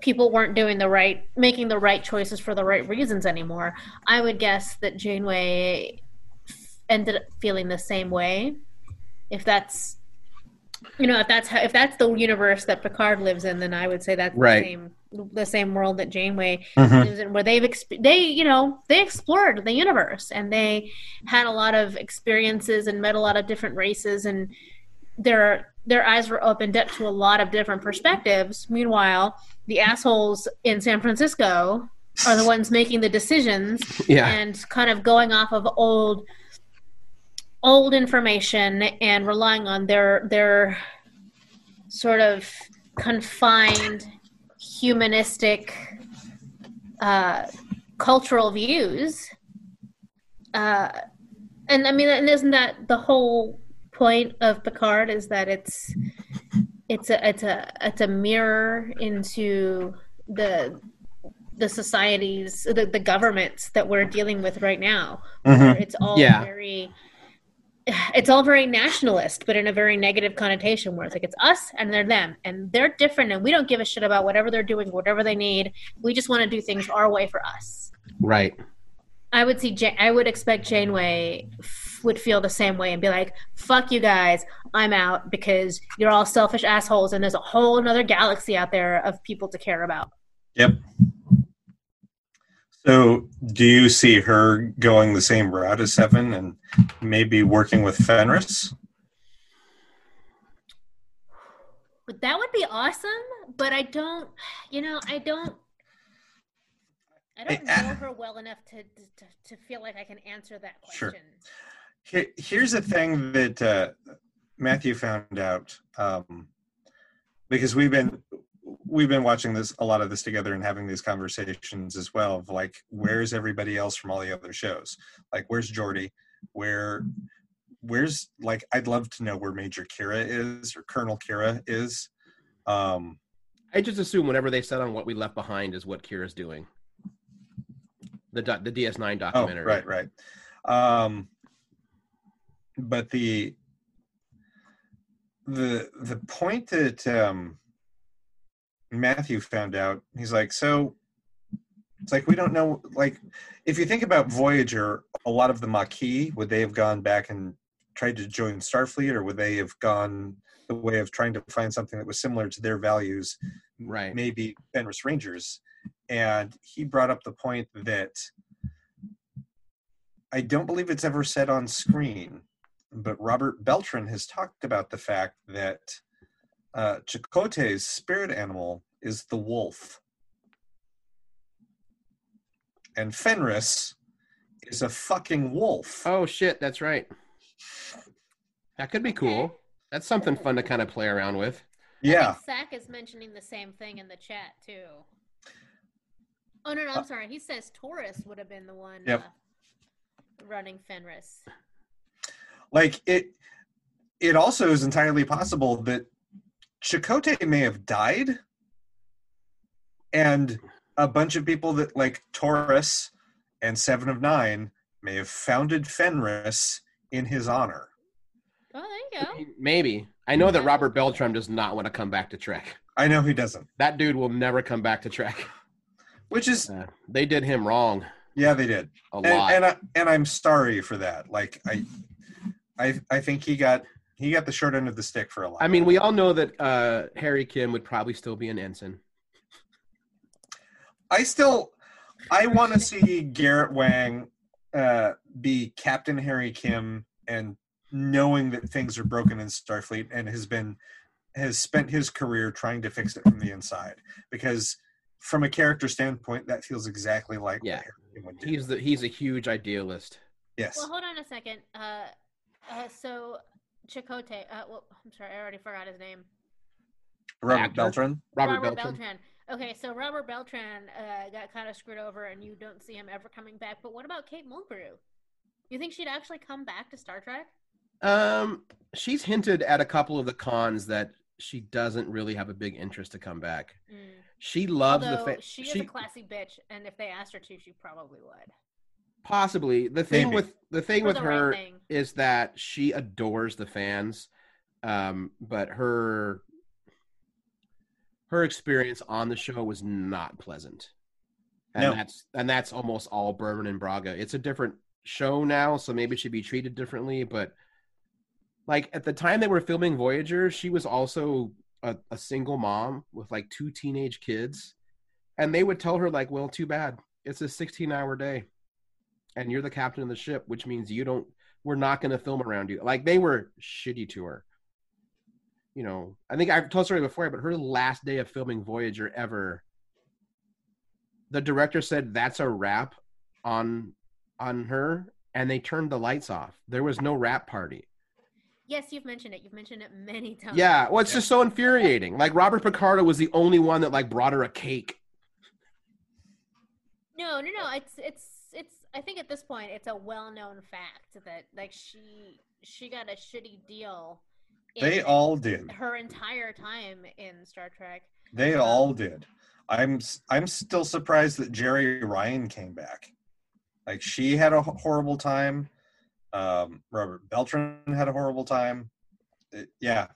people weren't doing the right making the right choices for the right reasons anymore i would guess that janeway f- ended up feeling the same way if that's you know if that's how if that's the universe that picard lives in then i would say that's Right. the same the same world that janeway Mhm. lives in where they've exp- they you know they explored the universe and they had a lot of experiences and met a lot of different races and their their eyes were opened up to a lot of different perspectives. Meanwhile the assholes in san francisco are the ones making the decisions Yeah, and kind of going off of old old information and relying on their their sort of confined humanistic uh, cultural views. Uh, and i mean and isn't that the whole point of picard is that it's it's a it's a it's a mirror into the the societies the, the governments that we're dealing with right now Mhm. it's all Yeah. very it's all very nationalist but in a very negative connotation where it's like it's us and they're them and they're different and we don't give a shit about whatever they're doing whatever they need we just want to do things our way for us right. I would see Ja- i would expect janeway f- would feel the same way and be like fuck you guys i'm out because you're all selfish assholes and there's a whole another galaxy out there of people to care about Yep. So, do you see her going the same route as Seven and maybe working with Fenris? But that would be awesome. But I don't, you know, I don't. I don't I- know her well enough to, to to feel like I can answer that question. Here, here's a thing that uh, Matthew found out um, because we've been we've been watching this a lot of this together and having these conversations as well of like where's everybody else from all the other shows like where's Geordi where where's like I'd love to know where Major Kira is or Colonel Kira is um I just assume whenever they said on what we left behind is what Kira's doing. The the DS9 documentary. oh right right um but the the the point that um Matthew found out he's like so it's like we don't know like if you think about Voyager a lot of the Maquis would they have gone back and tried to join Starfleet, or would they have gone the way of trying to find something that was similar to their values, Right. maybe Fenris Rangers? And he brought up the point that I don't believe it's ever said on screen, but Robert Beltran has talked about the fact that uh, Chakotay's spirit animal is the wolf. And Fenris is a fucking wolf. Oh shit, that's right. That could be cool. That's something fun to kind of play around with. yeah. Zach is mentioning the same thing in the chat too. Oh no, no, I'm sorry. He says Torres would have been the one Yep. uh, running Fenris. like it it also is entirely possible that Chakotay may have died and a bunch of people that like Torres and Seven of Nine may have founded Fenris in his honor. Oh, there you go. Maybe. I know that Robert Beltran does not want to come back to Trek. I know he doesn't. That dude will never come back to Trek. Which is Uh, they did him wrong yeah, they did. a And lot. and, I, and I'm sorry for that. Like I I I think he got he got the short end of the stick for a lot. I mean, we all know that uh, Harry Kim would probably still be an ensign. I still I want to see Garrett Wang uh, be Captain Harry Kim and knowing that things are broken in Starfleet and has been has spent his career trying to fix it from the inside because from a character standpoint that feels exactly like Yeah. what Harry Kim would do. He's the he's a huge idealist. yes. Well, hold on a second. Uh, uh, so Chakotay. Uh, well, I'm sorry, I already forgot his name. Robert actor. Beltran. Robert, Beltran. Beltran. Okay, so Robert Beltran uh, got kind of screwed over, and you don't see him ever coming back. But what about Kate Mulgrew? You think she'd actually come back to Star Trek? Um, she's hinted at a couple of the cons that she doesn't really have a big interest to come back. Mm. She loves Although the fa- she is a classy bitch, and if they asked her to, she probably would. possibly the thing Maybe. with the thing For with the her right thing. is that she adores the fans um but her her experience on the show was not pleasant and No. that's and that's almost all Berman and Braga it's a different show now so maybe she'd be treated differently but like at the time they were filming Voyager she was also a, a single mom with like two teenage kids and they would tell her like well too bad. It's a 16 hour day and you're the captain of the ship which means you don't we're not going to film around you. Like they were shitty to her. You know i think i've told story before but her last day of filming voyager ever the director said that's a wrap on on her and they turned the lights off. There was no rap party Yes, you've mentioned it. You've mentioned it many times. yeah well it's just so infuriating like robert picardo was the only one that like brought her a cake No, no, no. It's it's it's. I think at this point, it's a well-known fact that like she she got a shitty deal. They all did. her entire time in Star Trek. They um, all did. I'm I'm still surprised that Jeri Ryan came back. Like she had a horrible time. Um, Robert Beltran had a horrible time. It- yeah,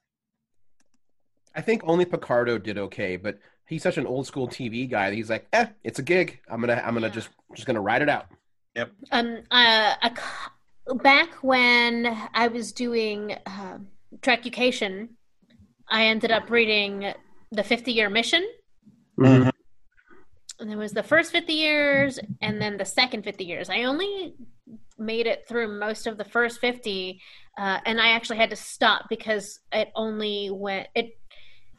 I think only Picardo did okay, but he's such an old school TV guy that he's like, eh, it's a gig. I'm gonna, I'm gonna Yeah. just, just gonna ride it out. Yep. Um, uh, a c- back when I was doing uh, Trekucation, I ended up reading the 50 Year Mission. Mhm. And there was the first 50 years and then the second 50 years. I only made it through most of the first 50 uh, and I actually had to stop because it only went it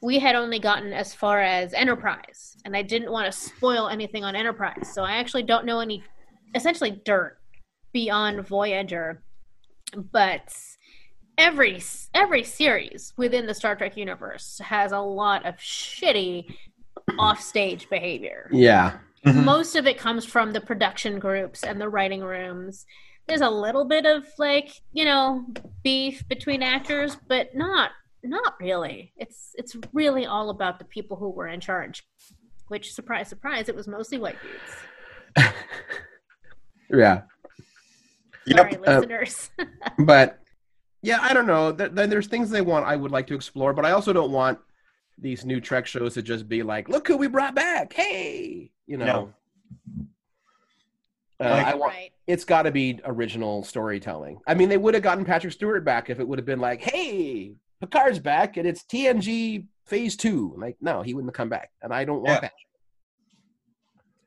we had only gotten as far as Enterprise and I didn't want to spoil anything on Enterprise. So I actually don't know any essentially dirt beyond Voyager. But every every series within the Star Trek universe has a lot of shitty offstage behavior Yeah, Mhm. most of it comes from the production groups and the writing rooms there's a little bit of like you know beef between actors but not not really it's it's really all about the people who were in charge which surprise surprise it was mostly white dudes yeah. sorry Yep. Uh, listeners But yeah, I don't know. There, there- there's things they want I would like to explore, but I also don't want these new Trek shows to just be like, look who we brought back. Hey, you know. No. Uh, Like- I want, right. it's got to be original storytelling. I mean, they would have gotten Patrick Stewart back if it would have been like, "Hey, Picard's back and it's TNG Phase Two. Like, no, he wouldn't have come back, and I don't want Yeah. that.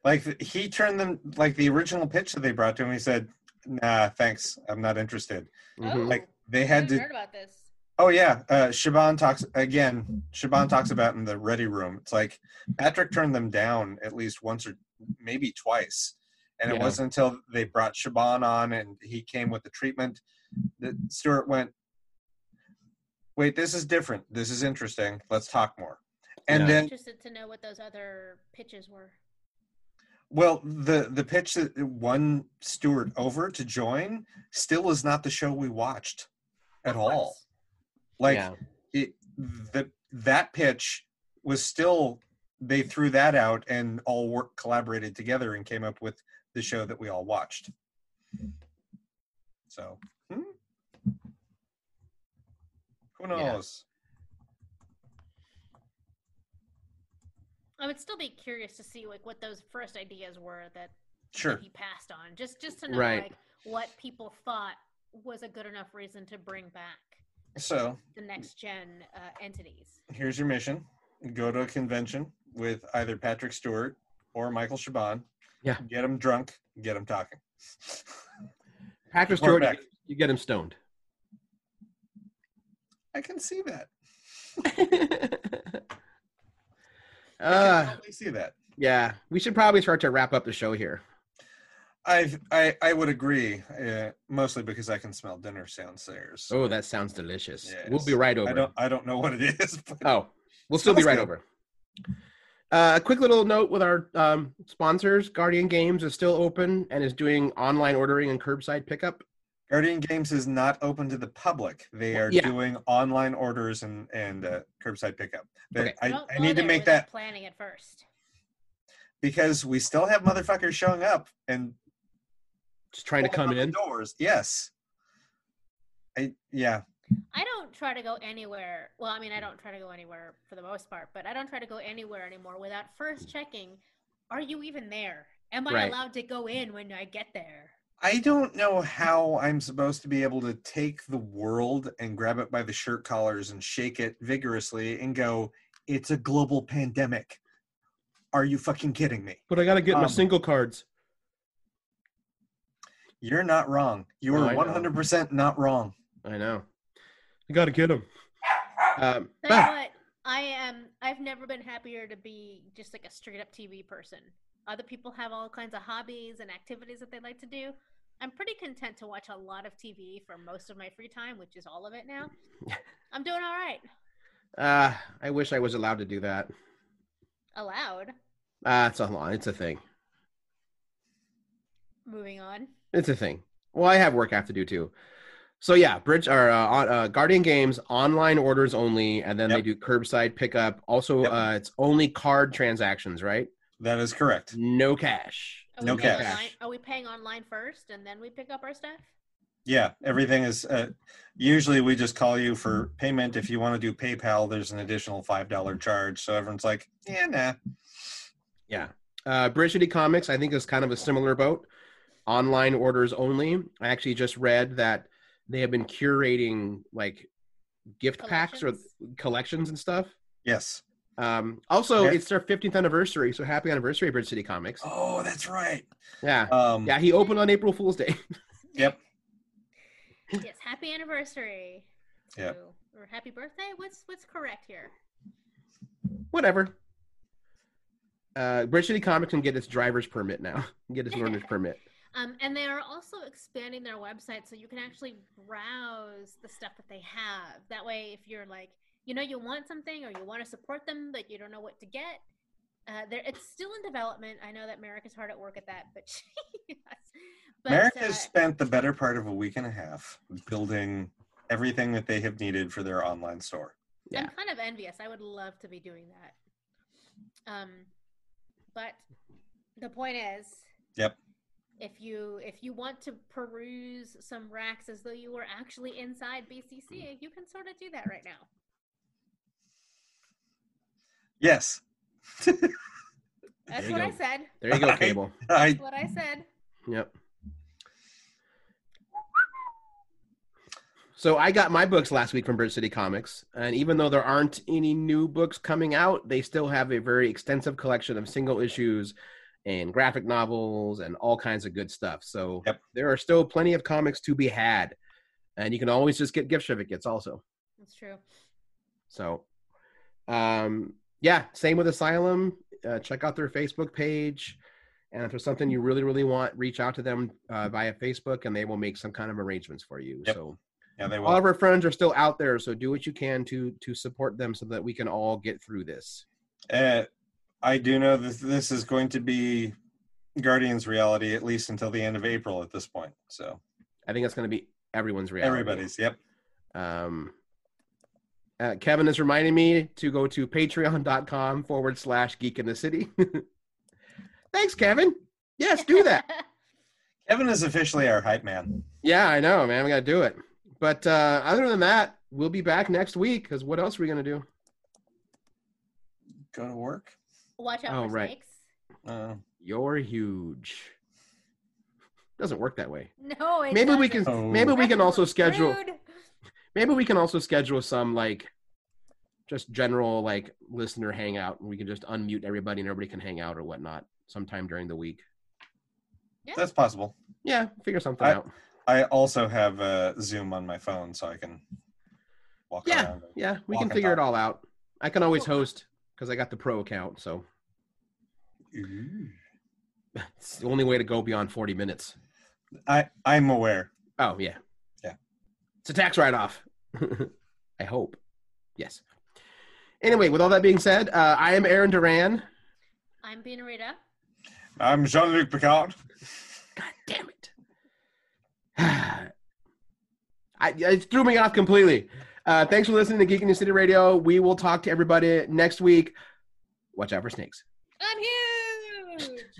Like he turned them like the original pitch that they brought to him. He said, "Nah, thanks, I'm not interested." Mhm. Oh, Like they had haven't to. heard about this. Oh yeah, uh, Chabon talks again. Chabon talks about in the ready room. It's like Patrick turned them down at least once or maybe twice, and it Yeah. wasn't until they brought Chabon on and he came with the treatment that Stewart went. Wait, this is different. This is interesting. Let's talk more. And Yeah. then Interested to know what those other pitches were. Well, the the pitch that won Stewart over to join still is not the show we watched at all. Course. Like yeah, it, the that pitch was still they threw that out and all work collaborated together and came up with the show that we all watched. So, hmm? who knows? I would still be curious to see like what those first ideas were that Sure. he passed on, just just to know Right. like what people thought was a good enough reason to bring back So the next gen uh, entities. here's your mission go to a convention with either Patrick Stewart or Michael Chabon. Yeah. Get them drunk, get them talking. Patrick Stewart, back. you get him stoned. I can see that. I uh, can totally see that. yeah, we should probably start to wrap up the show here. I've, I I would agree, uh, mostly because I can smell dinner downstairs. Oh, that sounds delicious. Yes. We'll be right over. I don't I don't know what it is. But Oh, we'll still be right good. over. Uh, a quick little note with our um, sponsors: Guardian Games is still open and is doing online ordering and curbside pickup. Guardian Games is not open to the public. They are Yeah. doing online orders and and uh, curbside pickup. They- Okay. I, Don't I need to make that planning at first. because we still have motherfuckers showing up and Just trying to come pulling in. doors. Yes. I yeah. I don't try to go anywhere. Well, I mean, I don't try to go anywhere for the most part, but I don't try to go anywhere anymore without first checking: Are you even there? Am I Right. allowed to go in when I get there? I don't know how I'm supposed to be able to take the world and grab it by the shirt collars and shake it vigorously and go, it's a global pandemic. Are you fucking kidding me? But I got to get my Um, single cards. You're not wrong. You Oh, are I 100% not wrong. I know. I got to get him. Um, Tell you ah, what, I am. I've never been happier to be just like a straight up TV person. Other people have all kinds of hobbies and activities that they like to do. I'm pretty content to watch a lot of TV for most of my free time, which is all of it now. I'm doing all right. uh, I wish I was allowed to do that. Allowed. Ah, it's a lot. It's a thing. Moving on. It's a thing. Well, I have work I have to do too. So yeah, Bridge or uh, uh, Guardian Games online orders only, and then they do curbside pickup. Also, Yep. uh, it's only card transactions, right? That is correct. No cash. Are No cash. Online, are we paying online first and then we pick up our stuff? Yeah, everything is. Uh, usually, we just call you for payment. If you want to do PayPal, there's an additional five dollar charge. So everyone's like, "Yeah, nah." Yeah. Uh, Bridge City Comics, I think, is kind of a similar boat. Online orders only. I actually just read that they have been curating like gift packs or Collections? collections and stuff. Yes. Um, also, Okay. it's their 15th anniversary, so happy anniversary, Bridge City Comics. Oh, that's right. Yeah, Um, yeah. He opened on April Fool's Day. Yep. yes. Happy anniversary. Yep. to- Or happy birthday? What's what's correct here? Whatever. Uh, Bridge City Comics can get its driver's permit now. Get its learner's permit. Um, and they are also expanding their website so you can actually browse the stuff that they have. That way, if you're like, you know, you want something or you want to support them, but you don't know what to get, uh, there it's still in development. I know that Merrick is hard at work at that, but, yes. but Merrick uh, has spent the better part of a week and a half building everything that they have needed for their online store. Yeah. I'm kind of envious. I would love to be doing that. Um, but the point is, Yep. If you if you want to peruse some racks as though you were actually inside BCC, hmm. you can sort of do that right now. Yes. That's you what I said. There you go, Alright. Cable. I That's what I said. Yep. So I got my books last week from Bridge City Comics, and even though there aren't any new books coming out, they still have a very extensive collection of single issues and graphic novels and all kinds of good stuff. So Yep. there are still plenty of comics to be had, and you can always just get gift certificates also. That's true. So, um, yeah, same with Asylum. Uh, check out their Facebook page. And if there's something you really, really want, reach out to them uh, via Facebook and they will make some kind of arrangements for you. Yep. So, Yeah, they all of our friends are still out there. So, do what you can to to support them so that we can all get through this. Uh, I do know that this is going to be Guardians reality at least until the end of April at this point. So I think it's going to be everyone's reality. everybody's. Yep. Um, uh, Kevin is reminding me to go to patreon.com forward slash geek in the city. Thanks, Kevin. Yes, do that. Kevin is officially our hype man. Yeah, I know, man. We got to do it. But uh, other than that, we'll be back next week because what else are we going to do? Go to work. Watch out Oh, for right. snakes. Uh, You're huge. Doesn't work that way. No, it Maybe we doesn't. can. Oh. Maybe we can also schedule. rude. Maybe we can also schedule some like, just general like listener hangout. and We can just unmute everybody and everybody can hang out or whatnot sometime during the week. that's possible. Yeah, figure something I- out. I also have uh, Zoom on my phone, so I can walk Yeah, around. yeah, we can and figure it all out. I can always host because I got the pro account, so Ooh. it's the only way to go beyond forty minutes. I I'm aware. Oh yeah, Yeah. It's a tax write-off. I hope. Yes. Anyway, with all that being said, uh, I am Aaron Duran. I'm being Rita. I'm Jean-Luc Picard. God damn it! I, it threw me off completely. Uh, thanks for listening to Geek in the City Radio. We will talk to everybody next week. Watch out for snakes. I'm here.